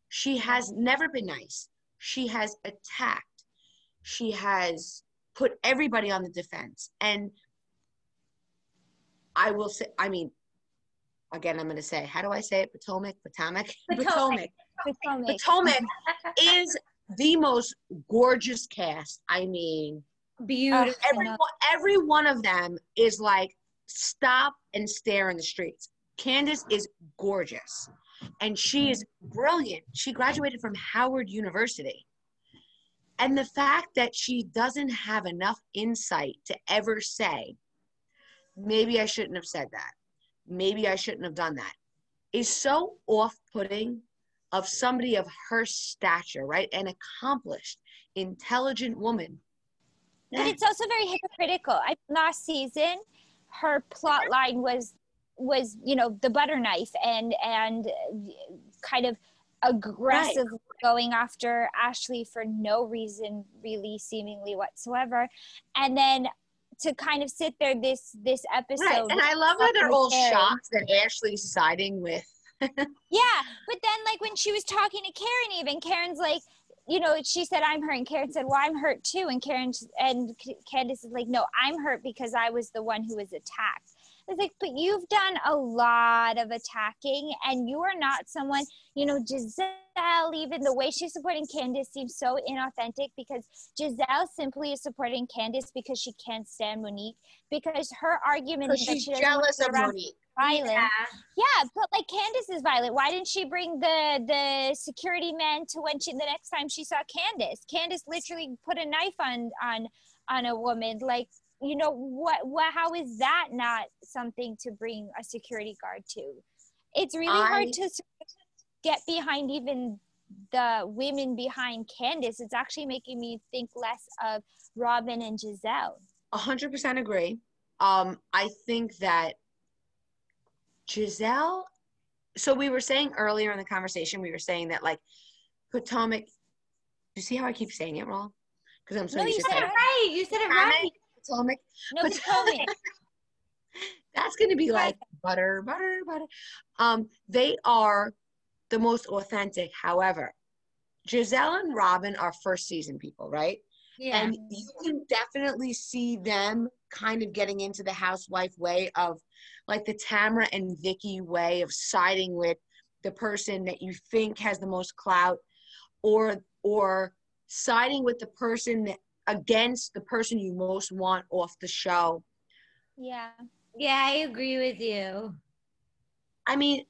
She has never been nice. She has attacked she has put everybody on the defense. And I will say, I mean, again, I'm going to say, how do I say it? Potomac, Potomac, Potomac, Potomac, Potomac is the most gorgeous cast. I mean, beautiful. Every, every one of them is like stop and stare in the streets. Candiace is gorgeous and she is brilliant. She graduated from Howard University. And the fact that she doesn't have enough insight to ever say, maybe I shouldn't have said that, maybe I shouldn't have done that, is so off putting of somebody of her stature, right? An accomplished, intelligent woman. But it's also very hypocritical. I, last season, her plot line was was you know the butter knife and and kind of aggressive right. Going after Ashley for no reason really seemingly whatsoever and then to kind of sit there this this episode right. and I love how they're all shocked that Ashley's siding with yeah but then like when she was talking to Karen even Karen's like you know, she said, I'm hurt. And Karen said, Well, I'm hurt too. And Karen and Candiace is like, No, I'm hurt because I was the one who was attacked. It's like, but you've done a lot of attacking, and you are not someone, you know, Gizelle, even the way she's supporting Candiace seems so inauthentic because Gizelle simply is supporting Candiace because she can't stand Monique. Because her argument is that she jealous of Monique violent. Yeah. yeah, but like Candiace is violent. Why didn't she bring the the security men to when she the next time she saw Candiace? Candiace literally put a knife on on on a woman. Like, you know, what what how is that not something to bring a security guard to? It's really I, hard to get behind even the women behind Candiace. It's actually making me think less of Robyn and Gizelle. A hundred percent agree. Um, I think that Gizelle, So we were saying earlier in the conversation, we were saying that like Potomac. You see how I keep saying it wrong? Because I'm so no, you said it right. You said it right. Potomac. No, Potomac. That's going to be like butter, butter, butter. Um, they are the most authentic. However, Gizelle and Robyn are first season people, right? Yeah. And you can definitely see them kind of getting into the housewife way of like the Tamra and Vicki way of siding with the person that you think has the most clout or or siding with the person that, against the person you most want off the show. Yeah. Yeah, I agree with you. I mean,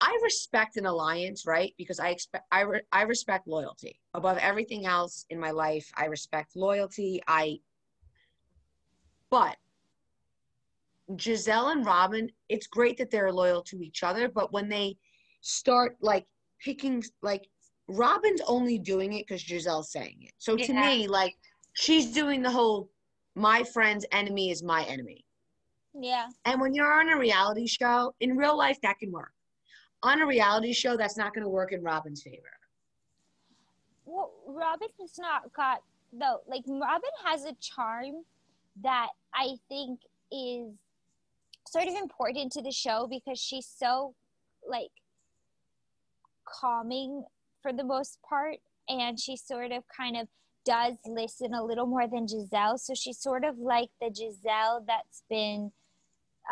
I respect an alliance, right? Because I expect I re- I respect loyalty above everything else in my life. I respect loyalty. I but Gizelle and Robyn, it's great that they're loyal to each other, but when they start like picking, like Robyn's only doing it because Gizelle's saying it. So to yeah. me, like she's doing the whole my friend's enemy is my enemy. Yeah. And when you're on a reality show, in real life, that can work. On a reality show, that's not going to work in Robyn's favor. Well, Robyn has not got though. Like Robyn has a charm that I think is sort of important to the show because she's so like calming for the most part and she sort of kind of does listen a little more than Gizelle so she's sort of like the Gizelle that's been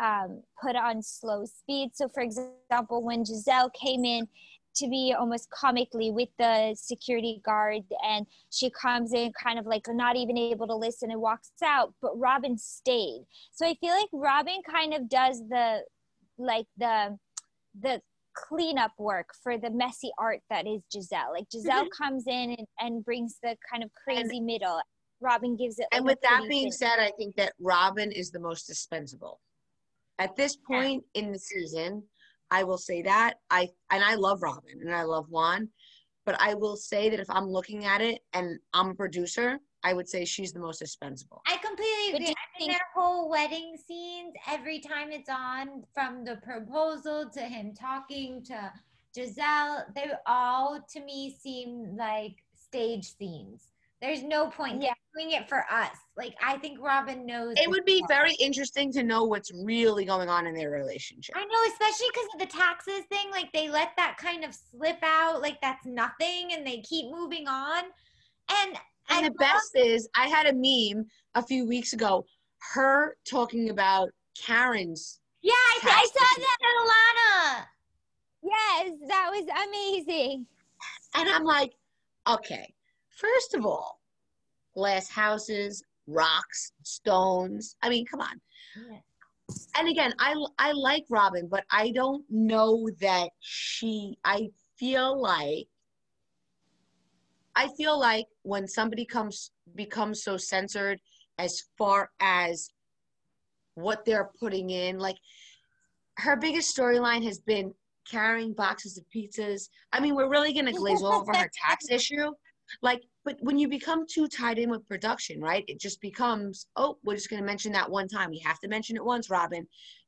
um, put on slow speed. So for example when Gizelle came in to be almost comically with the security guard and she comes in kind of like not even able to listen and walks out but robyn stayed. So i feel like robyn kind of does the like the the cleanup work for the messy art that is gizelle. Like gizelle mm-hmm. comes in and, and brings the kind of crazy and, middle. Robyn gives it like and with that being said i think that robyn is the most dispensable at this point yeah. in the season I will say that I and I love Robyn and I love Juan, but I will say that if I'm looking at it and I'm a producer, I would say she's the most dispensable. I completely agree. I think their whole wedding scenes, every time it's on, from the proposal to him talking to Gizelle, they all to me seem like stage scenes. There's no point yeah. doing it for us. Like I think Robyn knows. It would be very interesting to know what's really going on in their relationship. I know, especially because of the taxes thing. Like they let that kind of slip out, like that's nothing, and they keep moving on. And and I the best is, I had a meme a few weeks ago, her talking about Karen's. Yeah, I, I saw that, in Alana. Yes, that was amazing. And I'm like, okay, First of all, glass houses, rocks, stones. I mean, come on. And again, I I like Robyn, but I don't know that she. I feel like I feel like when somebody comes becomes so censored as far as what they're putting in, like her biggest storyline has been carrying boxes of pizzas. I mean, we're really gonna glaze over her tax issue. Like, but when you become too tied in with production, right? It just becomes, oh, we're just gonna mention that one time. We have to mention it once, Robyn.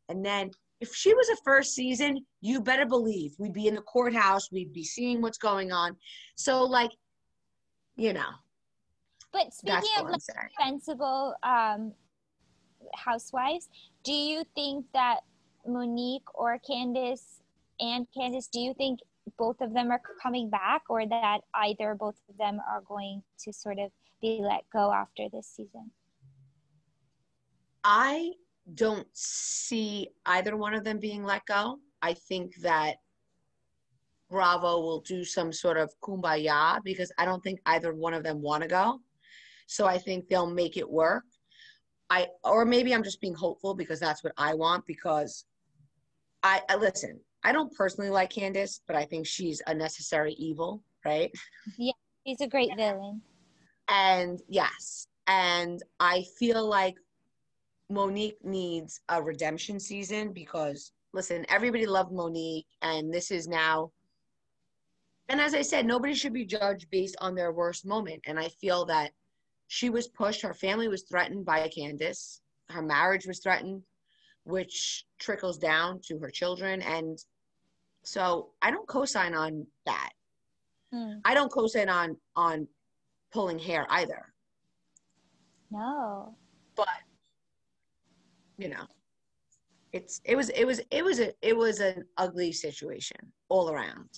And then if she was a first season, you better believe we'd be in the courthouse, we'd be seeing what's going on. So like, you know. But speaking of like defensible um, housewives, do you think that Monique or Candiace and Candiace, do you think both of them are coming back or that either both of them are going to sort of be let go after this season? I don't see either one of them being let go. I think that Bravo will do some sort of kumbaya because I don't think either one of them want to go. So I think they'll make it work. I or maybe I'm just being hopeful because that's what I want because I, I listen, I don't personally like Candiace, but I think she's a necessary evil, right? Yeah, she's a great villain. And yes, and I feel like Monique needs a redemption season because listen, everybody loved Monique, and this is now. And as I said, nobody should be judged based on their worst moment. And I feel that she was pushed. Her family was threatened by Candiace. Her marriage was threatened, which trickles down to her children. And so I don't co-sign on that. Hmm. I don't co-sign on on pulling hair either. No. But you know, it's it was it was it was a it was an ugly situation all around.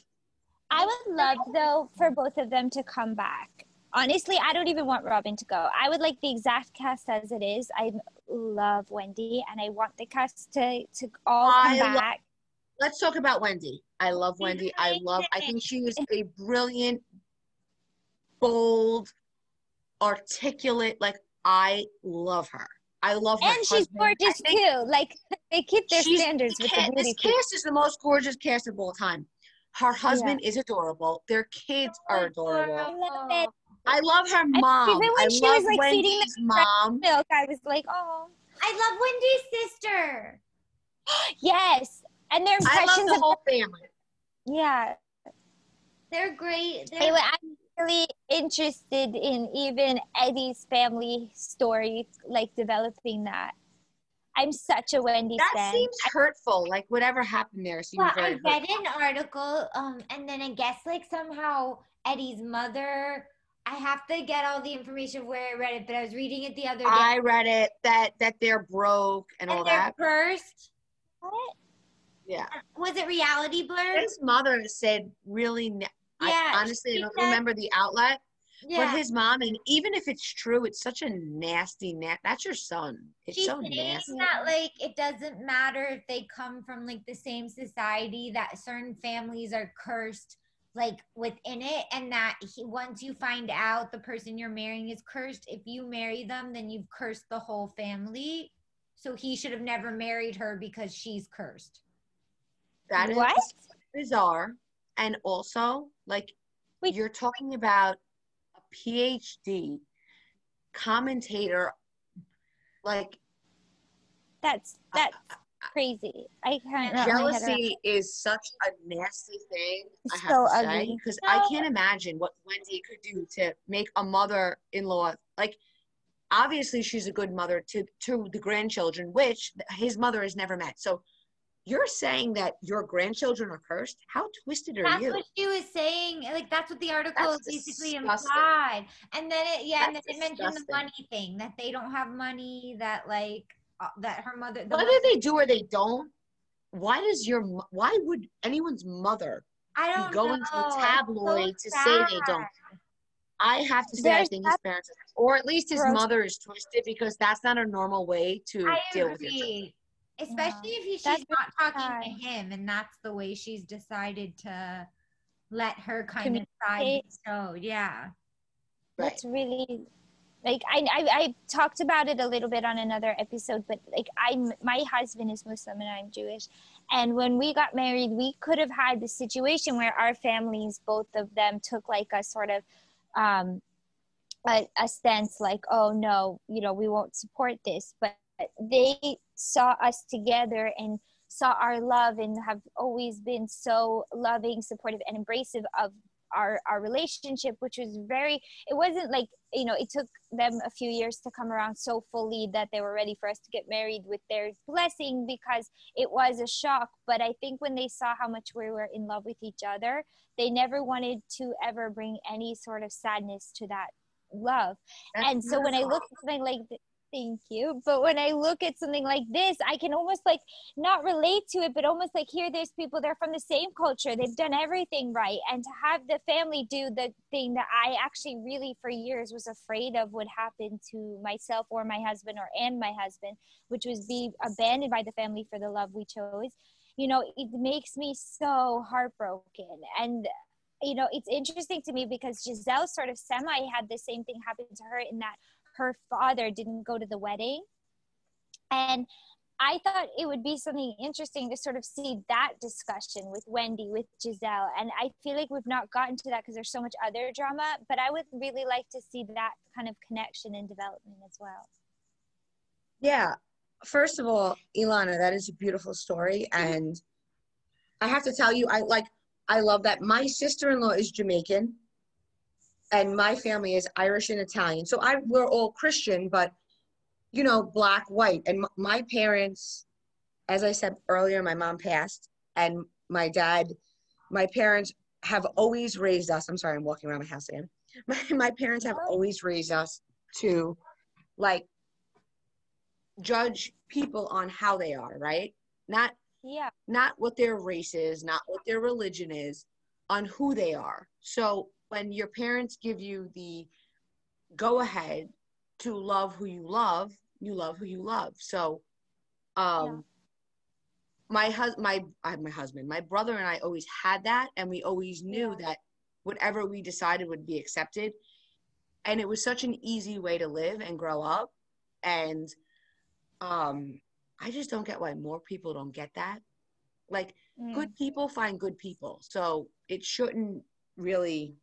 I would love though for both of them to come back. Honestly, I don't even want Robyn to go. I would like the exact cast as it is. I love Wendy, and I want the cast to to all come I back. Lo- Let's talk about Wendy. I love Wendy. I love. I think she is a brilliant, bold, articulate. Like I love her. I love her. And she's gorgeous too. Like they keep their standards with the beauty. This cast is the most gorgeous cast of all time. Her husband yeah. is adorable. Their kids are oh adorable. I love it. I love her mom. Even when I she was like Wendy's feeding the mom. Milk, I was like, oh. I love Wendy's sister. yes, and their impressions I love the whole family. Yeah, they're great. They're anyway, I'm really interested in even Eddie's family story, like developing that. I'm such a Wendy that fan. seems hurtful. Like whatever happened there seems well, very. I read an article, um, and then I guess like somehow Eddie's mother. I have to get all the information where I read it, but I was reading it the other day. I read it that that they're broke and, and all they're that. Cursed. What? Yeah. Was it reality blurb? His mother said really. Ne- yeah, I honestly don't said, remember the outlet. Yeah. But his mom, and even if it's true, it's such a nasty, na- that's your son. It's She's so nasty. That like it doesn't matter if they come from like the same society. That certain families are cursed, like within it, and that he, once you find out the person you're marrying is cursed, if you marry them, then you've cursed the whole family. So he should have never married her because she's cursed. That is what? bizarre. And also, like, Wait. you're talking about a PhD commentator, like, that's that's uh, crazy. I can't. Jealousy is such a nasty thing. It's I have so to ugly. because no. I can't imagine what Wendy could do to make a mother-in-law like. Obviously, she's a good mother to to the grandchildren, which his mother has never met. So you're saying that your grandchildren are cursed? How twisted are that's you? That's what she was saying. Like that's what the article that's basically disgusting. implied. And then it, yeah, that's and then it mentioned the money thing that they don't have money. That like Uh, that her mother. The Whether mother, they do or they don't, why does your why would anyone's mother I don't be going know. to the tabloid so to say they don't? I have to say, There's I think his parents, or at least his gross. mother, is twisted because that's not a normal way to I deal agree. with your children especially yeah. if he, she's not talking to him and that's the way she's decided to let her kind of side show yeah right. that's really like I, I i talked about it a little bit on another episode but like i my husband is muslim and i'm jewish. And when we got married we could have had the situation where our families both of them took like a sort of um a, a stance like oh no you know we won't support this. But they saw us together and saw our love and have always been so loving, supportive, and embracive of our our relationship which was very it wasn't like you know it took them a few years to come around so fully that they were ready for us to get married with their blessing because it was a shock. But i think when they saw how much we were in love with each other they never wanted to ever bring any sort of sadness to that love. That's and so when i look at something like thank you. But when i look at something like this i can almost like not relate to it but almost like here there's people they're from the same culture they've done everything right and to have the family do the thing that i actually really for years was afraid of would happen to myself or my husband or and my husband which was be abandoned by the family for the love we chose. You know it makes me so heartbroken. And you know it's interesting to me because gizelle sort of semi had the same thing happen to her in that her father didn't go to the wedding. And I thought it would be something interesting to sort of see that discussion with Wendy, with Gizelle. And I feel like we've not gotten to that because there's so much other drama, but I would really like to see that kind of connection and development as well. Yeah. First of all, Ilana, that is a beautiful story. And I have to tell you, I like, I love that. My sister in law is Jamaican and my family is Irish and Italian. So I we're all Christian, but you know, black, white. And my parents, as I said earlier, my mom passed, and my dad, my parents have always raised us. I'm sorry, I'm walking around my house again. My, my parents have oh. always raised us to like judge people on how they are, right? Not yeah, not what their race is, not what their religion is, on who they are. So when your parents give you the go ahead to love who you love, you love who you love. So, um, yeah. my husband, my I my husband, my brother and I always had that, and we always knew yeah. that whatever we decided would be accepted, and it was such an easy way to live and grow up, and um, I just don't get why more people don't get that. Like, mm. good people find good people, so it shouldn't really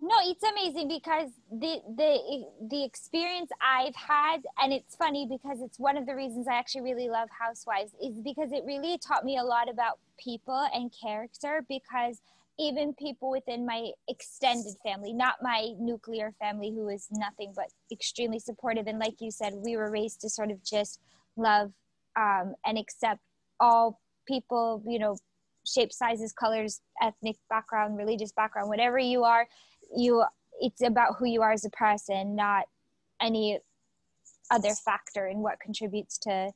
no it's amazing because the the the experience i've had and it's funny because it's one of the reasons i actually really love housewives is because it really taught me a lot about people and character because even people within my extended family not my nuclear family who is nothing but extremely supportive and like you said we were raised to sort of just love um, and accept all people you know shapes sizes colors ethnic background religious background whatever you are you it's about who you are as a person not any other factor in what contributes to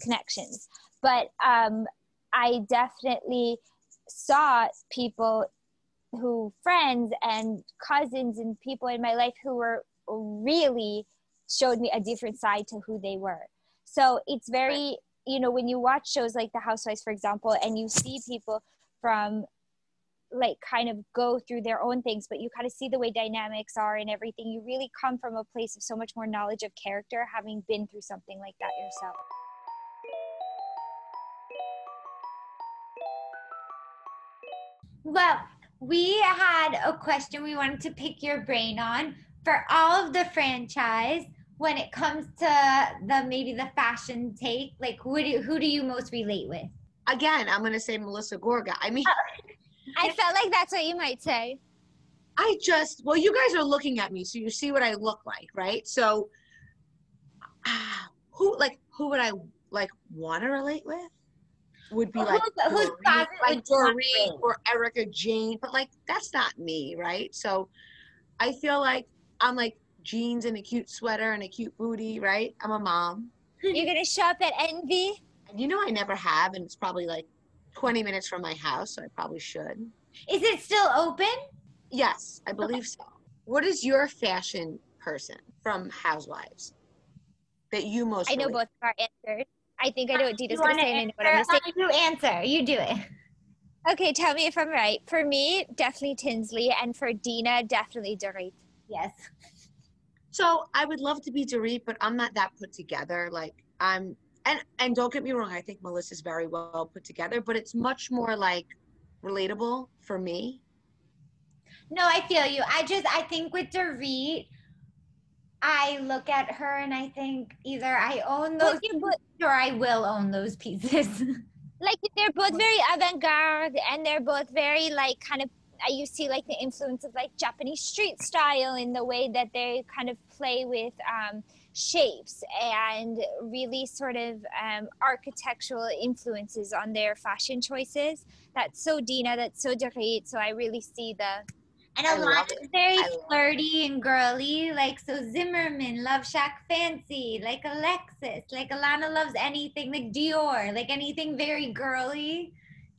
connections. But um, i definitely saw people who friends and cousins and people in my life who were really showed me a different side to who they were. So it's very you know when you watch shows like the housewives for example and you see people from like kind of go through their own things but you kind of see the way dynamics are and everything. You really come from a place of so much more knowledge of character having been through something like that yourself. Well we had a question we wanted to pick your brain on for all of the franchise when it comes to the maybe the fashion take. Like who do you, who do you most relate with? Again i'm going to say melissa gorga. I mean oh. I felt like that's what you might say. I just, well, you guys are looking at me, so you see what I look like, right? So, uh, who, like, who would I like want to relate with? Would be like, who's, Doreen, like Doreen or Erika Jayne, but like that's not me, right? So, I feel like I'm like jeans and a cute sweater and a cute booty, right? I'm a mom. You're gonna shop at Envy. You know I never have, and it's probably like 20 minutes from my house, so I probably should. Is it still open? Yes, I believe okay. so. What is your fashion person from Housewives that you most? I know both of our answers. I think I know uh, what Dina's going to say, and I know what I'm going to say. You answer. You do it. Okay, tell me if I'm right. For me, definitely Tinsley, and for Dina, definitely Dorit. Yes. So I would love to be Dorit, but I'm not that put together. Like I'm and and don't get me wrong, I think Melissa's very well put together, but it's much more like relatable for me. No, I feel you. I just I think with Dorit, I look at her and I think either I own those But you're or I will own those pieces. like they're both very avant-garde and they're both very like kind of you see like the influence of like Japanese street style in the way that they kind of play with um, shapes and really sort of um, architectural influences on their fashion choices. That's so Dina, that's so Dorit. So I really see the And I love Alana's it. very I love it. flirty and girly, like so Zimmermann, Love Shack Fancy, like Alexis, like Alana loves anything like Dior, like anything very girly.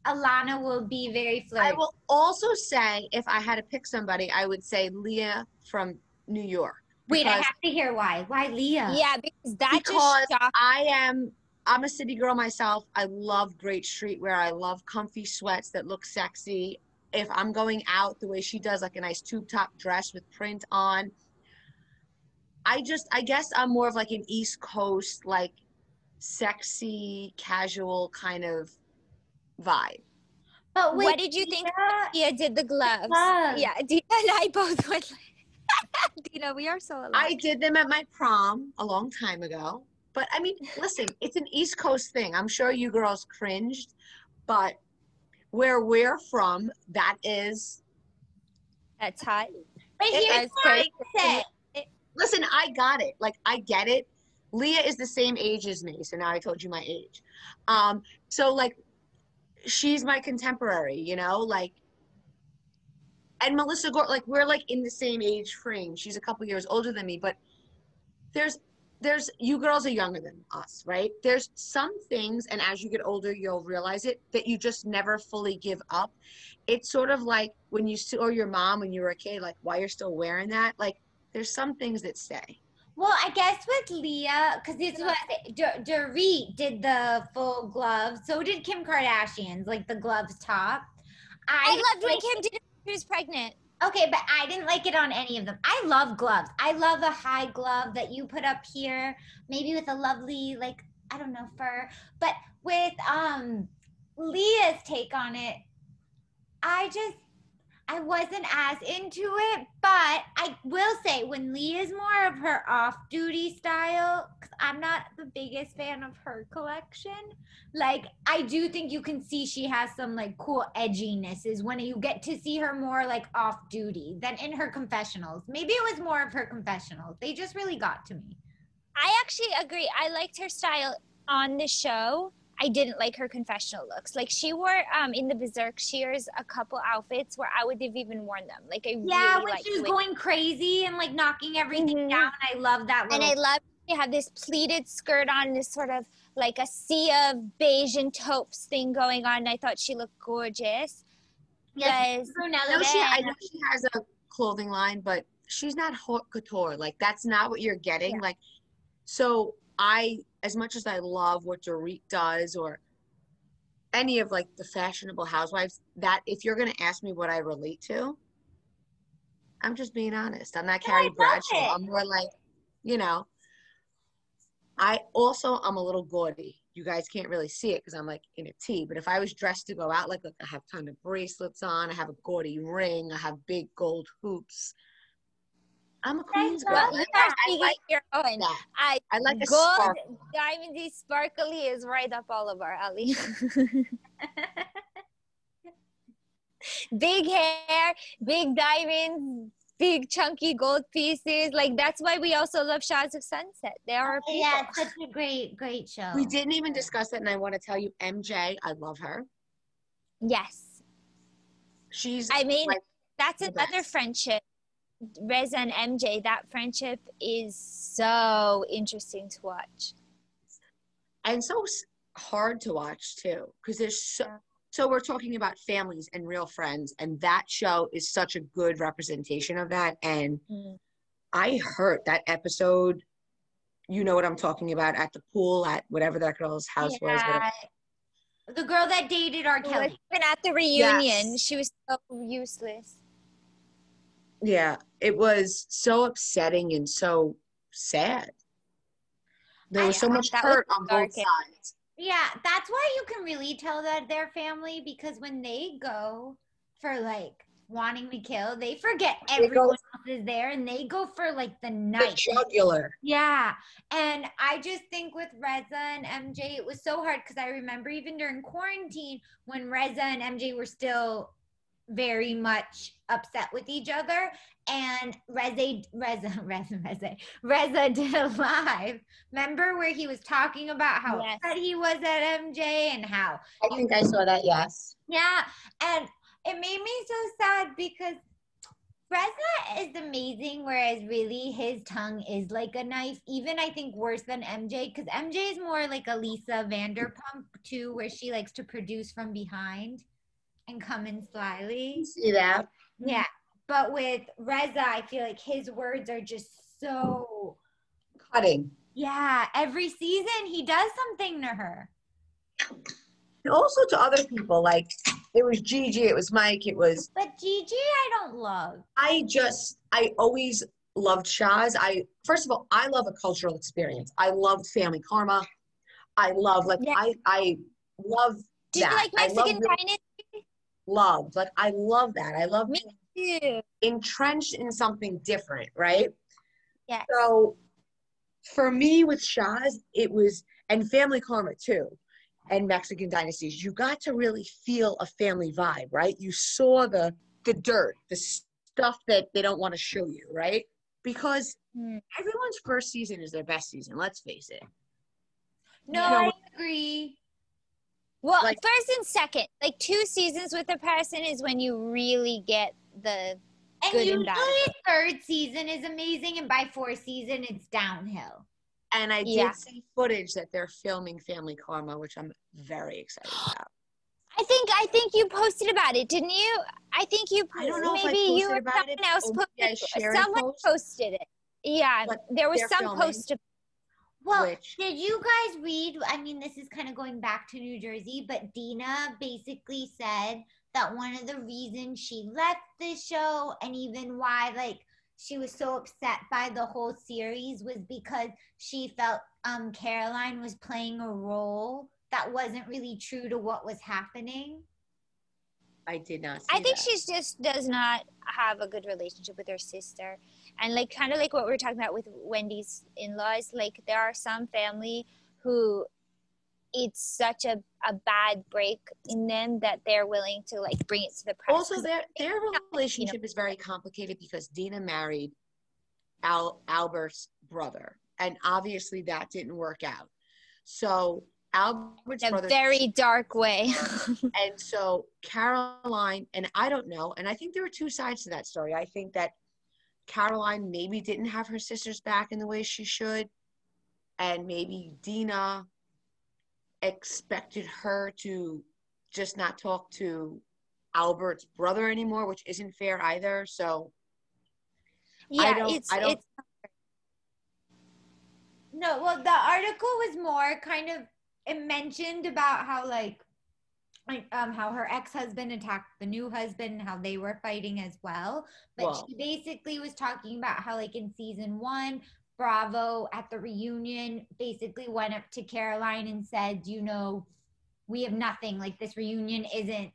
Alana will be very flirty. I will also say, if I had to pick somebody, I would say Leah from New York. Wait, I have to hear why. Why Leah? yeah because that Because just shocked I am I'm a city girl myself. I love great streetwear. I love comfy sweats that look sexy. If I'm going out the way she does, like a nice tube top dress with print on. I just I guess I'm more of like an East Coast, like sexy, casual kind of vibe. But wait, what did you think Leah, did the gloves? gloves. Yeah, Dina and I both went like, Dina, we are so alike. I did them at my prom a long time ago. But I mean, listen, it's an East Coast thing. I'm sure you girls cringed, but where we're from, that is. That's hot. But here's what I. Listen, I got it. Like, I get it. Leah is the same age as me, so now I told you my age. Um, so like, she's my contemporary, you know, like. And Melissa Gore, like we're like in the same age frame. She's a couple years older than me, but there's there's you girls are younger than us, right? There's some things, and as you get older, you'll realize it that you just never fully give up. It's sort of like when you or your mom when you were a kid, like why you're still wearing that. Like there's some things that stay. Well, I guess with Leah, because this was D- Dorit did the full gloves. So did Kim Kardashian's, like the gloves top. I didn't loved when like Kim did was pregnant. Okay, but I didn't like it on any of them. I love gloves. I love a high glove that you put up here, maybe with a lovely like I don't know fur. But with um Leah's take on it, I just I wasn't as into it, but I will say when Lee is more of her off-duty style, because I'm not the biggest fan of her collection. Like I do think you can see she has some like cool edginesses when you get to see her more like off-duty than in her confessionals. Maybe it was more of her confessionals. They just really got to me. I actually agree. I liked her style on the show. I didn't like her confessional looks. Like she wore um in the Berkshires a couple outfits where I would have even worn them. Like I Yeah, really when liked she was the way- going crazy and like knocking everything Mhm. down. I love that. and I love she had this pleated skirt on, this sort of like a sea of beige and taupes thing going on. And I thought she looked gorgeous. yes, Yes. Brunello I know she, I know she has a clothing line, but she's not haute couture. Like that's not what you're getting. Yeah. Like, so I, as much as I love what Dorit does or any of like the fashionable housewives, that if you're gonna ask me what I relate to, I'm just being honest. I'm not Carrie Bradshaw. I'm more like, you know. I also I'm a little gaudy. You guys can't really see it because I'm like in a tee. But if I was dressed to go out, like, look, I have kind of bracelets on, I have a gaudy ring, I have big gold hoops. I'm a queen's girl. Well, you I, are speaking like your own. that. I I like a gold, sparkle. diamondy, sparkly is right up all of our alley. big hair, big diamonds, big chunky gold pieces. Like that's why we also love Shahs of Sunset. They are our people. yeah, it's such a great, great show. We didn't even discuss it, and I want to tell you, MJ, I love her. Yes. She's I mean, like that's another best. friendship. Reza and MJ, that friendship is so interesting to watch. and so hard to watch too, because there's so. So we're talking about families and real friends, and that show is such a good representation of that. And Mm. I heard that episode. You know what I'm talking about at the pool at whatever that girl's house was. whatever. The girl that dated R. Even Kelly. at the reunion, Yes. she was so useless. Yeah, it was so upsetting and so sad. There I- was so much hurt on both sides. Yeah, that's why you can really tell that they're family because when they go for like wanting to kill, they forget everyone else is there and they go for like the night The night. jugular. Yeah. And I just think with Reza and MJ, it was so hard because I remember even during quarantine when Reza and MJ were still very much upset with each other. And Reza, Reza, Reza, Reza, Reza did a live. Remember where he was talking about how Yes. upset he was at MJ and how I think I saw that, yes. yeah, and it made me so sad because Reza is amazing, whereas really his tongue is like a knife. Even I think worse than MJ, because MJ is more like a Lisa Vanderpump too, where she likes to produce from behind and come in slyly. See that? Yeah, but with Reza, I feel like his words are just so. Cutting. Yeah, every season he does something to her. And also to other people, like it was GG, it was Mike, it was But GG, I don't love. I just I always loved Shahs. I first of all, I love a cultural experience. I love family karma. I love like Yeah. I I love Did you like Mexican Dynasty? Love. Like I love that. I love Me being too. entrenched in something different, right? Yes. So for me with Shahs, it was and family karma too. And Mexican dynasties, you got to really feel a family vibe, right? You saw the the dirt, the stuff that they don't want to show you, right? Because Hmm. everyone's first season is their best season, let's face it. No, You know, I agree. Well, Like- first and second, like two seasons with a person is when you really get the. And good and usually bad. third season is amazing, and by fourth season it's downhill. And I did Yeah. see footage that they're filming Family Karma, which I'm very excited about. I think I think you posted about it, didn't you? I think you. I don't know if I maybe you posted or about someone it, else or maybe I posted. shared a Someone post. posted it. Yeah, But there was some filming. post. of- Well, Which- did you guys read? I mean, this is kind of going back to New Jersey, but Dina basically said that one of the reasons she left the show and even why, like, she was so upset by the whole series was because she felt um Caroline was playing a role that wasn't really true to what was happening. I did not see I think that. she's just does not have a good relationship with her sister, and like kind of like what we are talking about with Wendy's in-laws. Like there are some family who it's such a, a bad break in them that they're willing to like bring it to the press. also their their relationship is very complicated because Dina married Al Albert's brother, and obviously that didn't work out. So Albert's in a very dark way. and so Caroline, and I don't know, and I think there are two sides to that story. I think that Caroline maybe didn't have her sisters back in the way she should, and maybe Dina expected her to just not talk to Albert's brother anymore, which isn't fair either. So yeah, it's it's No, well, the article was more kind of it mentioned about how like like um how her ex-husband attacked the new husband, how they were fighting as well. But she basically was talking about how like in season one, Bravo at the reunion basically went up to Caroline and said, you know, we have nothing. Like this reunion isn't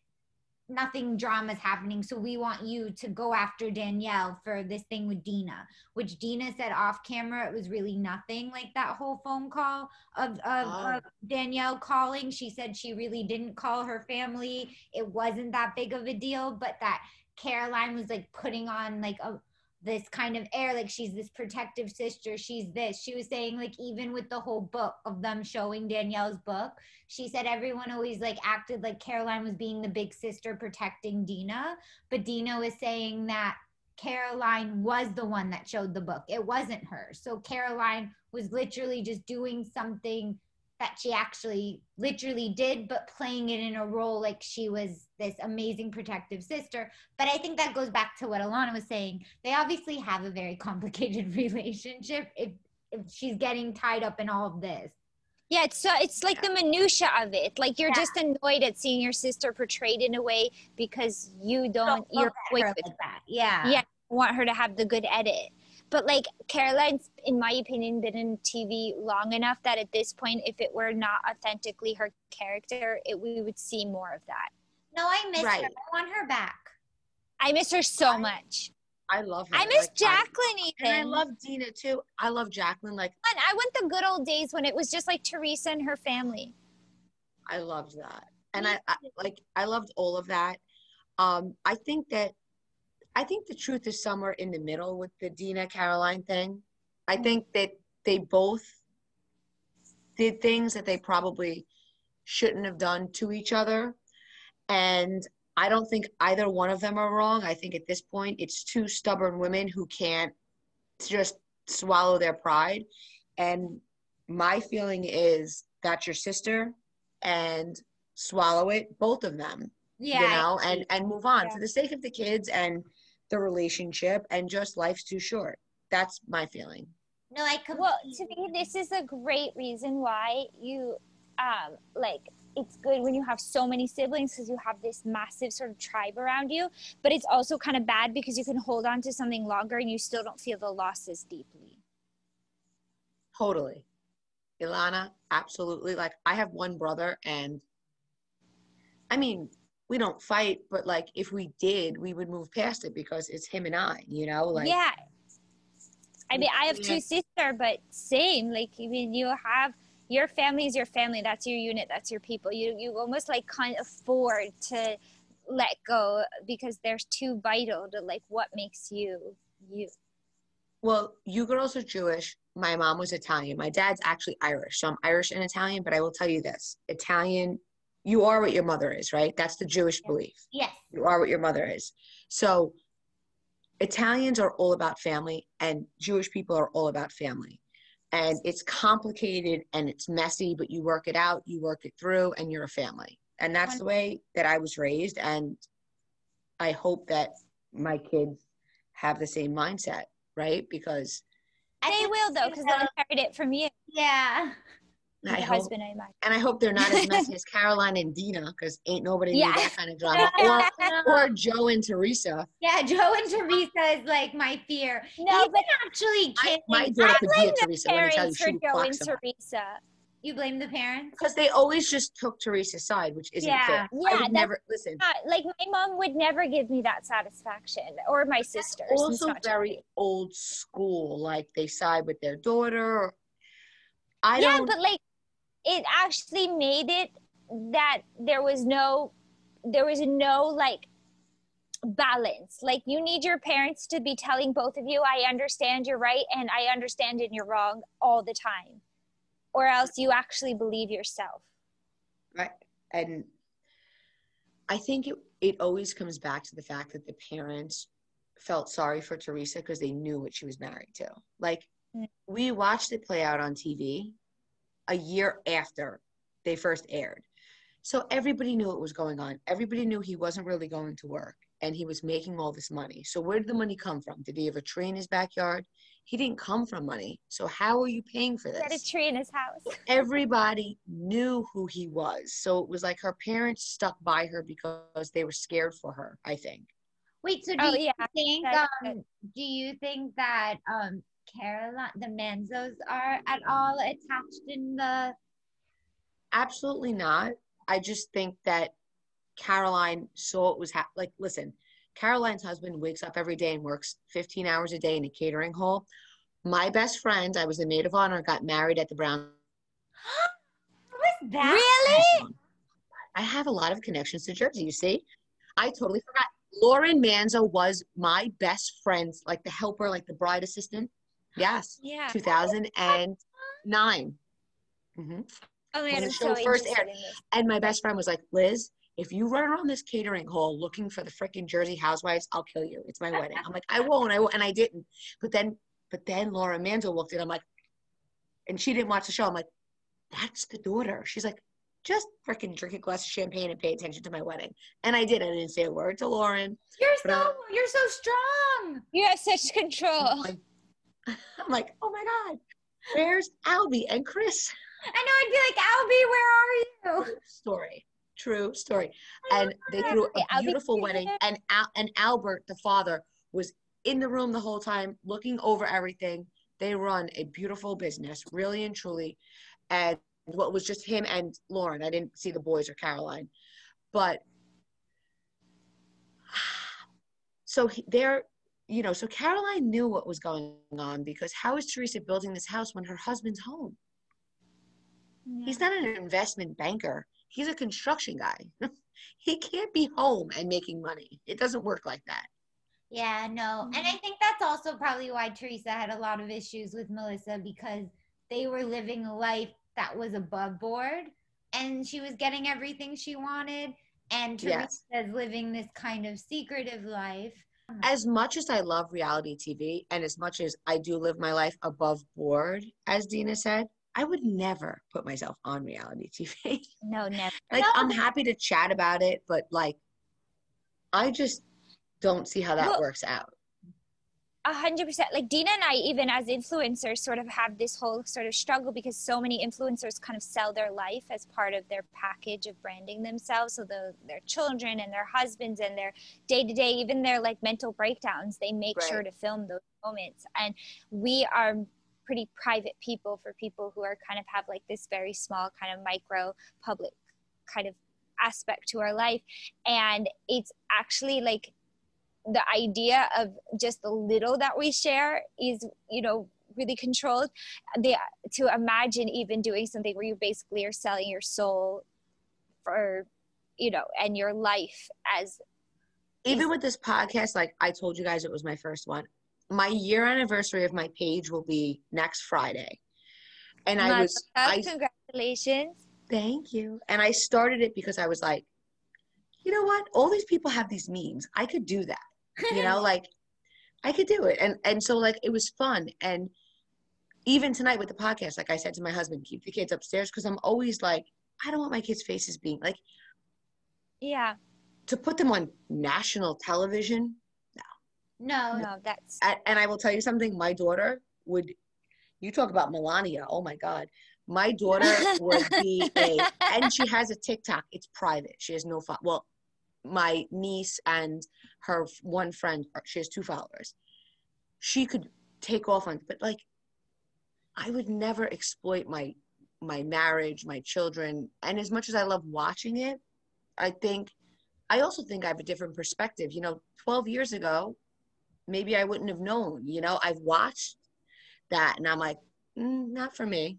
nothing drama's happening. So we want you to go after Danielle for this thing with Dina, which Dina said off camera it was really nothing like that whole phone call of, of, Oh. of Danielle calling. She said she really didn't call her family. It wasn't that big of a deal, but that Caroline was like putting on like a this kind of air like she's this protective sister she's this. She was saying like even with the whole book of them showing danielle's book she said everyone always like acted like caroline was being the big sister protecting dina but dina was saying that caroline was the one that showed the book. It wasn't her. So caroline was literally just doing something that she actually literally did but playing it in a role like she was this amazing protective sister but I think that goes back to what Alana was saying. They obviously have a very complicated relationship if if she's getting tied up in all of this. yeah, it's so it's like the minutia of it. Like you're Yeah. just annoyed at seeing your sister portrayed in a way because you don't Don't you're quick with like that. Yeah. Yeah. want her to have the good edit. But like Caroline's, in my opinion, been in TV long enough that at this point, if it were not authentically her character, it we would see more of that. No, I miss Right. her. I want her back. I miss her so much. I love her. I miss Like, Jacqueline even. and I love Dina too. I love Jacqueline. Like And I want the good old days when it was just like Teresa and her family. I loved that. And I, I like I loved all of that. Um, I think that I think the truth is somewhere in the middle with the Dina Caroline thing. I mm. think that they both did things that they probably shouldn't have done to each other. And I don't think either one of them are wrong. I think at this point it's two stubborn women who can't just swallow their pride. And my feeling is that's your sister and swallow it, both of them, Yeah. you know, and and move on Yeah. for the sake of the kids and the relationship and just life's too short. That's my feeling. no, I completely. Well, to me, this is a great reason why you, um, like, it's good when you have so many siblings because you have this massive sort of tribe around you. But it's also kind of bad because you can hold on to something longer and you still don't feel the loss as deeply. Totally. Ilana, absolutely. Like I have one brother and I mean, we don't fight, but like if we did, we would move past it because it's him and I, you know, like yeah. I mean, I have two sisters, but same. Like, I mean, you have your family is your family. That's your unit. That's your people. You you almost like can't afford to let go because they're too vital to like what makes you you. Well, you girls are Jewish. My mom was Italian. My dad's actually Irish. So I'm Irish and Italian, but I will tell you this Italian, you are what your mother is, right? That's the Jewish belief. yes. You are what your mother is. So Italians are all about family, and Jewish people are all about family. And it's complicated and it's messy, but you work it out, you work it through, and you're a family. And that's the way that I was raised. And I hope that my kids have the same mindset, right? Because I They will though, because they'll inherit it from you, Yeah. Your I hope, husband. I imagine. and I hope they're not as messy as Caroline and Dina, because ain't nobody Yeah. need that kind of drama. Or, or Joe and Teresa. Yeah, Joe and Teresa is like my fear. No, Even but actually, I, my daughter I could be a blame the Teresa. Parents for Joe and. Teresa. you blame the parents? Because they always just took Teresa's side, which isn't Yeah. fair. Yeah, I never listen. not like my mom would never give me that satisfaction or my sisters. Also, very old school. Like they side with their daughter. I yeah, don't. but like it actually made it that there was no there was no like balance. Like you need your parents to be telling both of you, I understand you're right and I understand and you're wrong all the time. Or else you actually believe yourself. Right. And I think it, it always comes back to the fact that the parents felt sorry for Teresa because they knew what she was married to. Like, Mm. we watched it play out on TV a year after they first aired. So everybody knew what was going on. Everybody knew he wasn't really going to work and he was making all this money. So, where did the money come from? Did he have a tree in his backyard? He didn't come from money. So, how are you paying for He had a tree in his house. everybody knew who he was. So it was like her parents stuck by her because they were scared for her, I think. Wait, so do Oh you yeah. think um do you think that um Caroline the Manzos are at all attached in the Absolutely not. I just think that Caroline saw it was ha- like, listen, Caroline's husband wakes up every day and works 15 hours a day in a catering hall. My best friend, I was a maid of honor, got married at the Brown. What was that? Really? I have a lot of connections to Jersey, you see? I totally forgot. Lauren Manzo was my best friend, like the helper, like the bride assistant. Yes. Yeah. 2009. hmm Oh my When the show so first aired. And my best friend was like, Liz, if you run around this catering hall looking for the freaking Jersey housewives, I'll kill you. It's my wedding. I'm like, I won't, I won't. And I didn't. But then, but then Laura Mandel walked in. I'm like, and she didn't watch the show. I'm like, that's the daughter. She's like, just freaking drink a glass of champagne and pay attention to my wedding. And I did. I didn't say a word to Lauren. You're But, so you're so strong. You have such control. I'm like, I'm like, oh my God, where's Albie and Chris? I know I'd be like, Albie, where are you? story. True story. And they threw a Okay, I'll be beautiful wedding and Al- and albert the father was in the room the whole time looking over everything. They run a beautiful business really and truly. And what was just him and lauren i didn't see the boys or caroline. But so he, they're you know so caroline knew what was going on because how is teresa building this house when her husband's home he's not an investment banker he's a construction guy he can't be home and making money it doesn't work like that Yeah, no. And Mm-hmm. I think that's also probably why Teresa had a lot of issues with Melissa because they were living a life that was above board and she was getting everything she wanted. And Yes. Teresa's living this kind of secretive life. Mm. as much as I love reality TV and as much as I do live my life above board, as Dina said, I would never put myself on reality TV. No, never. like, No. I'm happy to chat about it, but like, I just don't see how that Well- works out. A hundred percent. Like Dina and I, even as influencers, sort of have this whole sort of struggle because so many influencers kind of sell their life as part of their package of branding themselves. So the, their children and their husbands and their day to day, even their like mental breakdowns, they make sure to film those moments. And we are pretty private people for people who are kind of have like this very small kind of micro public kind of aspect to our life. And it's actually like the idea of just the little that we share is you know really controlled the to imagine even doing something where you basically are selling your soul for you know and your life as Even with this podcast, like I told you guys, it was my first one. My year anniversary of my page will be next Friday. And I was, I congratulations Thank you. And I started it because I was like, you know what? All these people have these memes. I could do that. You know, like I could do it. And and so like it was fun. And even tonight with the podcast, like I said to my husband, keep the kids upstairs because I'm always like, I don't want my kids' faces being like yeah to put them on national television. No, no no, that's And, I will tell you something, my daughter would you talk about Melania. Oh my God. My daughter would be a and she has a TikTok. It's private. She has no fo- well, my niece and her one friend. She has two followers. She could take off on, but like, I would never exploit my my marriage, my children, and as much as I love watching it, I think I also think I have a different perspective. You know, twelve years ago, maybe I wouldn't have known. You know, I've watched that, and I'm like, mm, not for me.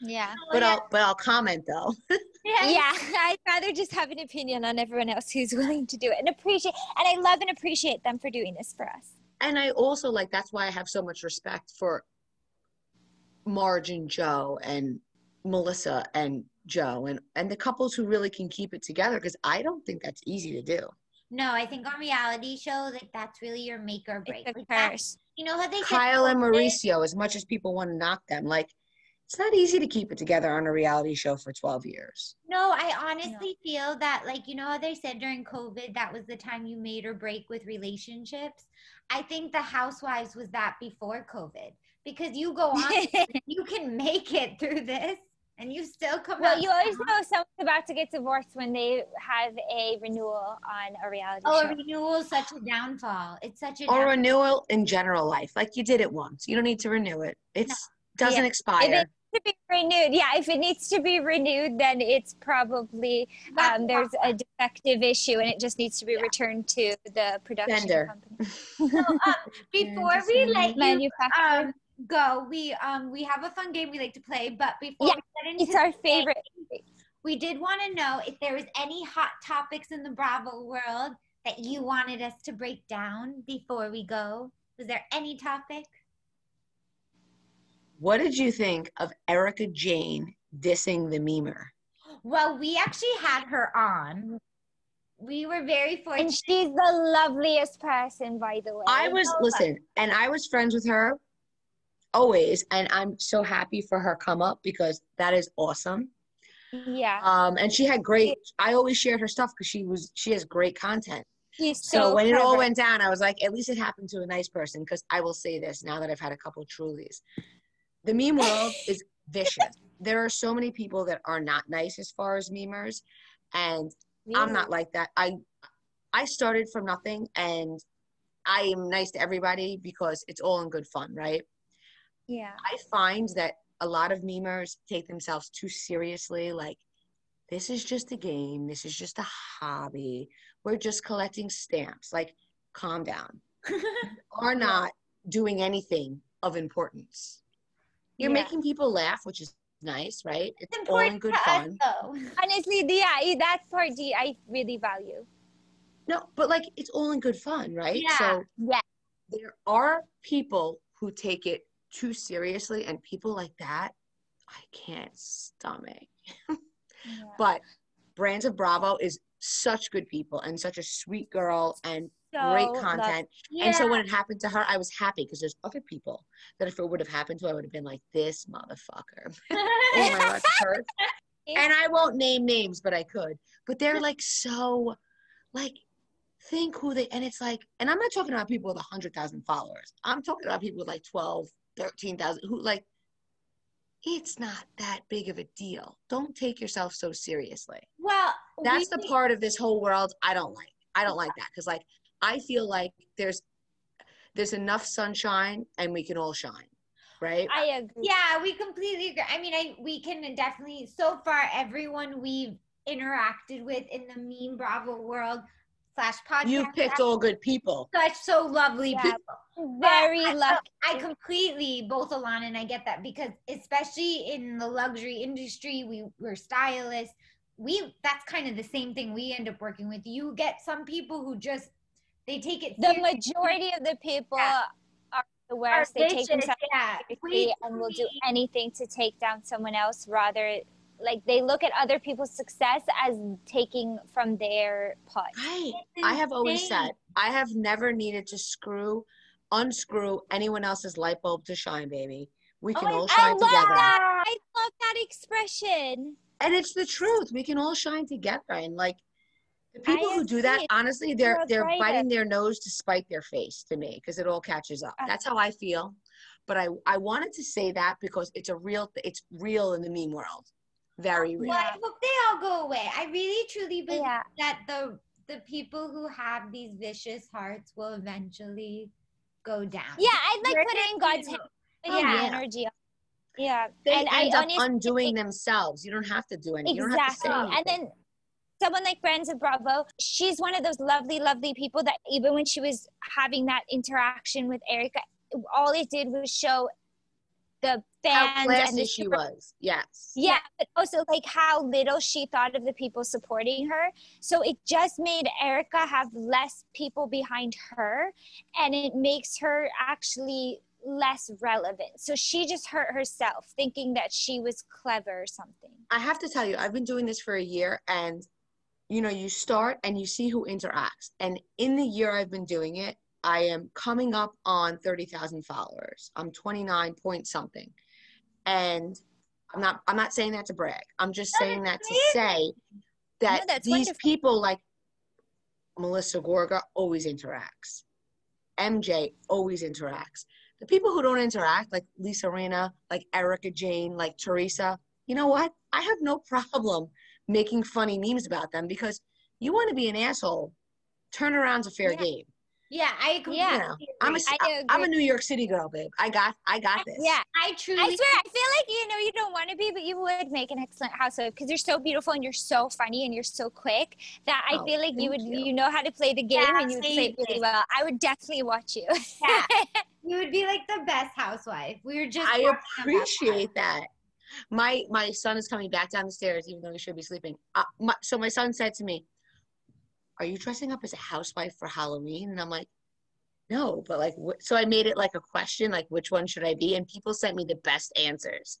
yeah But yeah. I'll but I'll comment though. yeah. yeah i'd rather just have an opinion on everyone else who's willing to do it and appreciate and i love and appreciate them for doing this for us and I also like that's why I have so much respect for Marge and Joe and Melissa and Joe and and the couples who really can keep it together because I don't think that's easy to do. No, I think on reality shows, like that's really your make or break. it's a Like, that- curse you know how they said Kyle and COVID? Mauricio, as much as people want to knock them, like it's not easy to keep it together on a reality show for 12 years. No, I honestly feel that, like, you know how they said during COVID that was the time you made or break with relationships? I think the Housewives was that before COVID because you go on, you can make it through this and you still come well out. you always know someone's about to get divorced when they have a renewal on a reality Oh, show a renewal is such a downfall. It's such a Or downfall. renewal in general life. Like you did it once. You don't need to renew it. It's doesn't Yeah. expire. To be renewed. Yeah, if it needs to be renewed, then it's probably um, there's a defective issue and it just needs to be Yeah. returned to the production Vendor. company. So, um, before we let you um, go, we um we have a fun game we like to play, but before Yeah, we get into it's our the game, favorite. we did want to know if there was any hot topics in the Bravo world that you wanted us to break down before we go. Was there any topic? What did you think of Erika Jayne dissing the memer? Well, we actually had her on. We were very fortunate. And she's the loveliest person, by the way. I was listen, and I was friends with her always, and I'm so happy for her come up because that is awesome. Yeah, Um, and she had great. I always shared her stuff because she was she has great content. she's So, so, when it all went down, I was like, at least it happened to a nice person. Because I will say this now that I've had a couple Trulies, the meme world is vicious. There are so many people that are not nice as far as memers, and I'm not like that. I I started from nothing and I am nice to everybody because it's all in good fun, right? Yeah, I find that a lot of memers take themselves too seriously like this is just a game, this is just a hobby. We're just collecting stamps. Like calm down. are not doing anything of importance. You're Yeah. making people laugh, which is nice, right? It's It's all in good to us, fun. though. Honestly, the- yeah, that part the- I really value. No, but like it's all in good fun, right? Yeah. So Yeah. there are people who take it too seriously, and people like that, I can't stomach. But Brands of Bravo is such good people and such a sweet girl and great content. Yeah. And so when it happened to her, I was happy because there's other people that if it would have happened to, I would have been like, this motherfucker. oh my god. And I won't name names, but I could. But they're like so, like, think who they, and it's like, and I'm not talking about people with 100,000 followers. I'm talking about people with like 12, 13,000 who like, it's not that big of a deal. Don't take yourself so seriously. well, That's the part of this whole world I don't like. I don't like that because like I feel like there's there's enough sunshine and we can all shine, right? I agree. Yeah, we completely agree. I mean, I we can definitely so far everyone we've interacted with in the Meme Bravo world slash podcast. you picked all good people. such so lovely Yeah. people. Very I- lucky. I completely both Alana and I get that because especially in the luxury industry, we we're stylists. We that's kind of the same thing we end up working with. You get some people who just they take it the seriously. majority of the people Yeah. are the worst. They take themselves yeah, seriously way and will too do anything to take down someone else rather like they look at other people's success as taking from their pot. Right. I have always said I have never needed to screw, unscrew anyone else's light bulb to shine, baby. We can Oh, all I shine love together. that. I love that expression. And it's the truth. We can all shine together. And like the people who do that, honestly, they're they're biting their nose to spite their face to me because it all catches up. That's how I feel. But I I wanted to say that because it's a real it's real in the meme world. Very real. Well, I hope they all go away. I really truly believe Yeah. that the the people who have these vicious hearts will eventually go down. Yeah, I'd like We're put it in God's gonna- hands. Oh, yeah. yeah. energy. Yeah. They and I end up honestly undoing think- themselves. You don't have to do anything. You don't have to say Exactly. And then someone like Brands of Bravo, she's one of those lovely, lovely people that even when she was having that interaction with Erika, all it did was show the fans and the she super- was. Yes. yeah, but also like how little she thought of the people supporting her. So it just made Erika have less people behind her and it makes her actually less relevant. So she just hurt herself thinking that she was clever or something. I have to tell you, I've been doing this for a year and you know, you start and you see who interacts. And in the year I've been doing it, I am coming up on 30,000 followers. I'm 29 point something. And I'm not I'm not saying that to brag. I'm just saying that to say that No, these wonderful. people like Melissa Gorga always interacts. MJ always interacts. The people who don't interact, like Lisa Rinna, like Erika Jayne, like Teresa, you know what? I have no problem making funny memes about them because you want to be an asshole. Turn around's a fair Yeah. game. Yeah, I agree. Yeah. You know, I'm a, agree. I I'm a. New York City girl, babe. I got, I got this. Yeah. I truly I swear, I feel like you know you don't want to be, but you would make an excellent housewife because you're so beautiful and you're so funny and you're so quick that I Oh, feel like you would you. you know how to play the game Yeah, and you would play it really well. I would definitely watch you. Yeah. you would be like the best housewife. We were just I talking that. appreciate that. My my son is coming back down the stairs, even though he should be sleeping. Uh, my, so my son said to me, "Are you dressing up as a housewife for Halloween?" And I'm like, "No," but like, wh- so I made it like a question, like, which one should I be? And people sent me the best answers.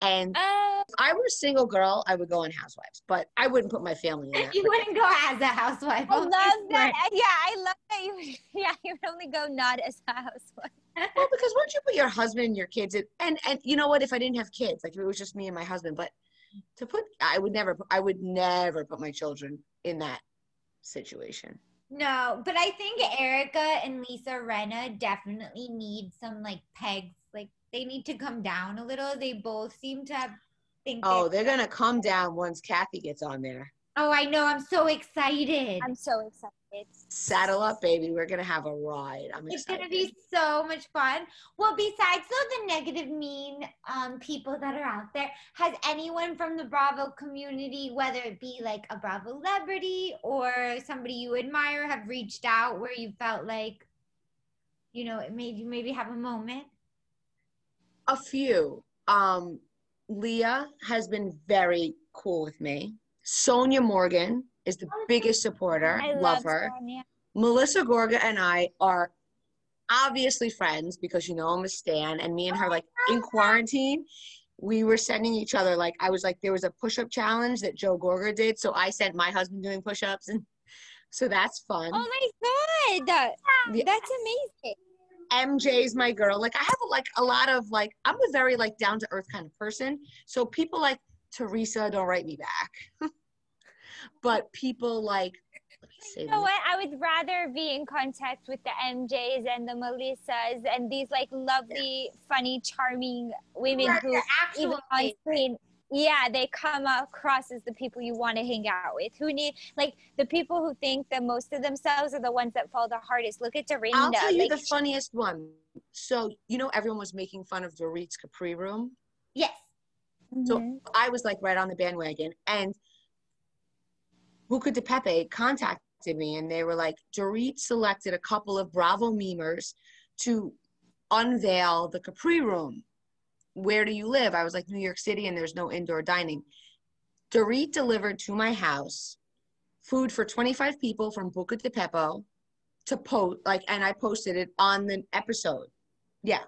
And Uh, if I were a single girl, I would go on Housewives, but I wouldn't put my family in that. You wouldn't go as a housewife. I love that. Yeah, I love that you. Yeah, you would only go not as a housewife. Well, because once you put your husband and your kids in, and and you know what? If I didn't have kids, like if it was just me and my husband, but to put, I would never, I would never put my children in that situation. No, but I think Erika and Lisa Rinna definitely need some like pegs. Like they need to come down a little. They both seem to have think Oh, they're gonna come down once Kathy gets on there. Oh, I know. I'm so excited. I'm so excited. Saddle up, baby. We're gonna have a ride. I'm It's gonna be so much fun. Well, besides though the negative, mean um, people that are out there, has anyone from the Bravo community, whether it be like a Bravo celebrity or somebody you admire, have reached out where you felt like, you know, it made you maybe have a moment? a few. Um, Leah has been very cool with me. Sonja Morgan is the oh, biggest supporter. I love, love her. Sonja. Melissa Gorga and I are obviously friends because you know I'm a stan, and me and her oh, like in quarantine. We were sending each other like I was like there was a push-up challenge that Joe Gorga did, so I sent my husband doing push-ups, and so that's fun. Oh my god, that's amazing. MJ's my girl. Like I have like a lot of like I'm a very like down to earth kind of person. So people like Teresa don't write me back. but people like let me say You know what? I would rather be in contact with the MJs and the Melissas and these like lovely, funny, charming women Your- who your even on screen yeah they come across as the people you want to hang out with who need like the people who think that most of themselves are the ones that fall the hardest look at Dorinda I'll tell you like, the funniest one. So you know everyone was making fun of Dorit's Capri room. Yes. So Mhm. I was like right on the bandwagon and Buca di Beppo contacted me and they were like, Dorit selected a couple of Bravo memers to unveil the Capri room. Where do you live? I was like, New York City and there's no indoor dining. Dorit delivered to my house food for 25 people from Buca di Beppo to post like and I posted it on the episode. Yeah.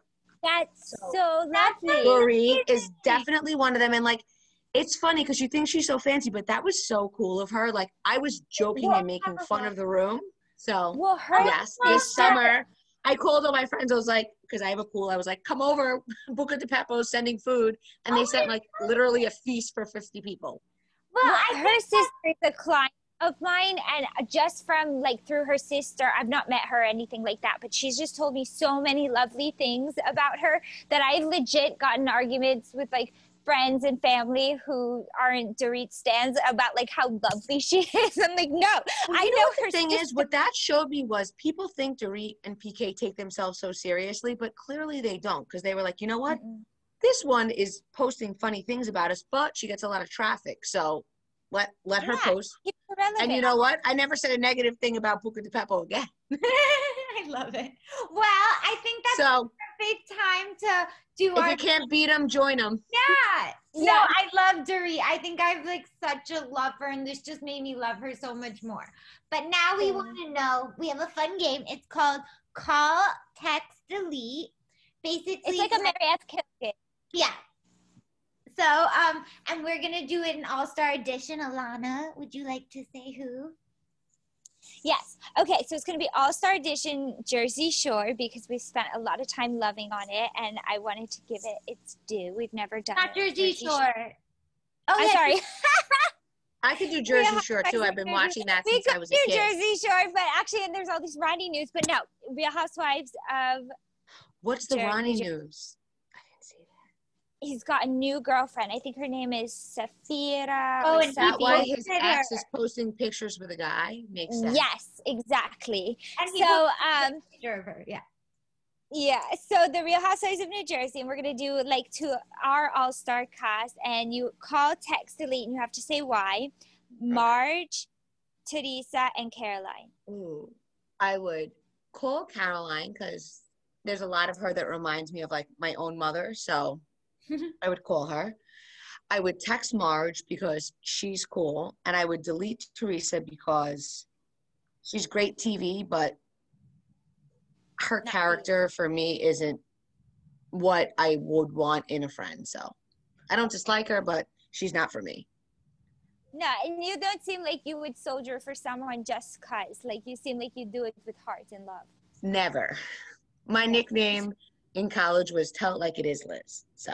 That's So- so lovely Dorit is definitely one of them. And like, it's funny because you think she's so fancy, but that was so cool of her. Like, I was joking and making fun of the room. So, well her yes, this summer, I called all my friends. I was like, because I have a pool, I was like, come over, Buca di Beppo's sending food. And they sent like literally a feast for 50 people. Well, Well, I her sister is a client of mine, and just from like through her sister, I've not met her or anything like that, but she's just told me so many lovely things about her that I've legit gotten arguments with like friends and family who aren't Dorit stands about like how lovely she is. I'm like, no, I you know, know, her the thing sister. is, what that showed me was people think Dorit and PK take themselves so seriously, but clearly they don't because they were like, you know what? Mm-mm. this one is posting funny things about us, but she gets a lot of traffic. So let let her post. Keep it relevant. And you know what? I never said a negative thing about Buca di Beppo again. I love it. Well, I think that's So a big time to do if our you can't beat them, join them. Yeah. No, Yeah. I love Dorit. I think I've like such a love for her, and this just made me love her so much more. But now we Yeah. want to know. We have a fun game. It's called Call, Text, Delete. Basically, it's like a Mary F. Kill game. yeah. So, um, and we're gonna do it in All Star Edition. Alana, would you like to say who? Yes. Okay. So it's going to be All Star Edition Jersey Shore because we spent a lot of time loving on it, and I wanted to give it its due. We've never done Not it. Jersey Shore. Oh, I'm yeah, sorry. I could do Jersey Real Shore too. I've been Jersey- watching that we since I was a do kid. Jersey Shore, but actually, and there's all these Ronnie news. But no, Real Housewives of What's the Jersey Ronnie Shore. news? I didn't see that. He's got a new girlfriend. I think her name is Safira. Oh, or and Is that why his ex is posting pictures with a guy? Makes sense. Yes, exactly. And he So, posted um, a picture. Yeah. Yeah, so the Real Housewives of New Jersey, and we're gonna do like to our all star cast, and you call, text, delete, and you have to say why. Marge, Teresa, and Caroline. Ooh, I would call Caroline because there's a lot of her that reminds me of like my own mother. So I would call her. I would text Marge because she's cool. And I would delete Teresa because she's great TV, but her Not character for me isn't what I would want in a friend. So I don't dislike her, but she's not for me. No, and you don't seem like you would soldier for someone just cause. Like you seem like you do it with heart and love. Never. My nickname in college was Tell It Like It Is Liz. So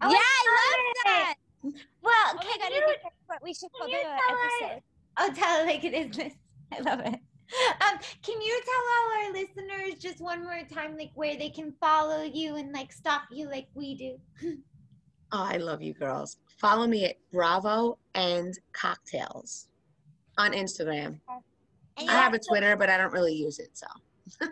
Oh, yeah, I I love love that. Well, Oh my can god, you think we should call can the you tell her- episode. Oh, tell it like it is. Liz. I love it. Um, can you tell all our listeners just one more time, like where they can follow you and like stalk you like we do? Oh, I love you girls. Follow me at Bravo and Cocktails. On Instagram. And I have a Twitter, but I don't really use it. So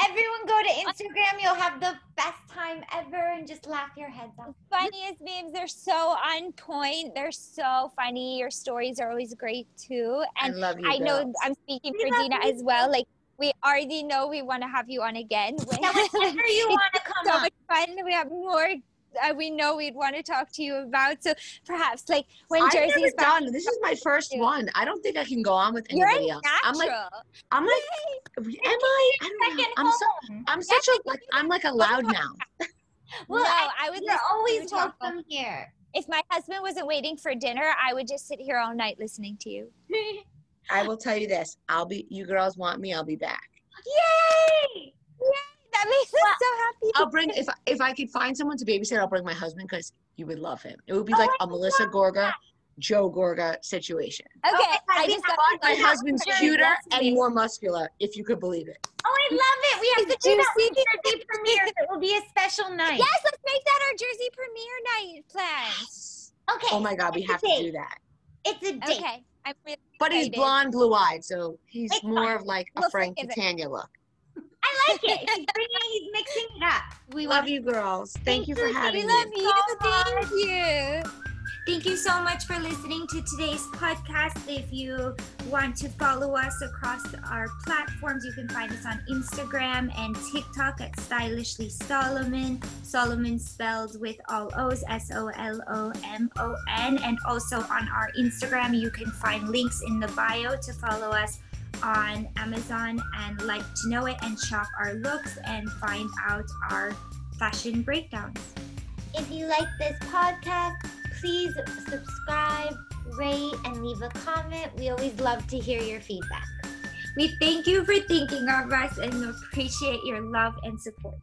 Everyone go to Instagram. You'll have the best time ever and just laugh your heads off. Funniest memes. They're so on point. They're so funny. Your stories are always great too. I And love you. I know. I'm speaking We for Dina you as well. Like we already know we want to have you on again. Whenever you want to come so on. much fun. We have more. Uh, we know we'd want to talk to you about. So perhaps like when I've Jersey's back, done. This is my first one. I don't think I can go on with you're anybody else. natural. I'm like, I'm like, am I? I don't know. Second I'm so. I'm such a like, I'm like a loud mouth. Well, no, I- would You're always talk. welcome here. If my husband wasn't waiting for dinner, I would just sit here all night listening to you. I will tell you this. I'll be. You girls want me? I'll be back. Yay! That makes us so happy. I'll bring if if I could find someone to babysit. I'll bring my husband because you would love him. It would be Oh, like I a Melissa love Gorga, Joe Gorga situation. Okay, Oh my I just we got have My husband's Very cuter yes, and more muscular, if you could believe it. Oh, I love it. We have to do Did you that see with Jersey premiere. It will be a special night. Yes, let's make that our Jersey premiere night plan. Okay. Oh my God, we have to do that. It's a date. Okay, I'm really But he's blonde, blue eyed, so he's It's more fine. of like a We'll Frank forgive. Catania look. I like it. He's bringing, he's mixing it up. We love you girls. Thank you for having We love you. so Thank you. Thank you so much for listening to today's podcast. If you want to follow us across our platforms, you can find us on Instagram and TikTok at Stylishly Solomon. Solomon spelled with all O's, S O L O M O N. And also on our Instagram, you can find links in the bio to follow us on Amazon and like to know it and shop our looks and find out our fashion breakdowns. If you like this podcast, please subscribe, rate, and leave a comment. We always love to hear your feedback. We thank you for thinking of us and appreciate your love and support.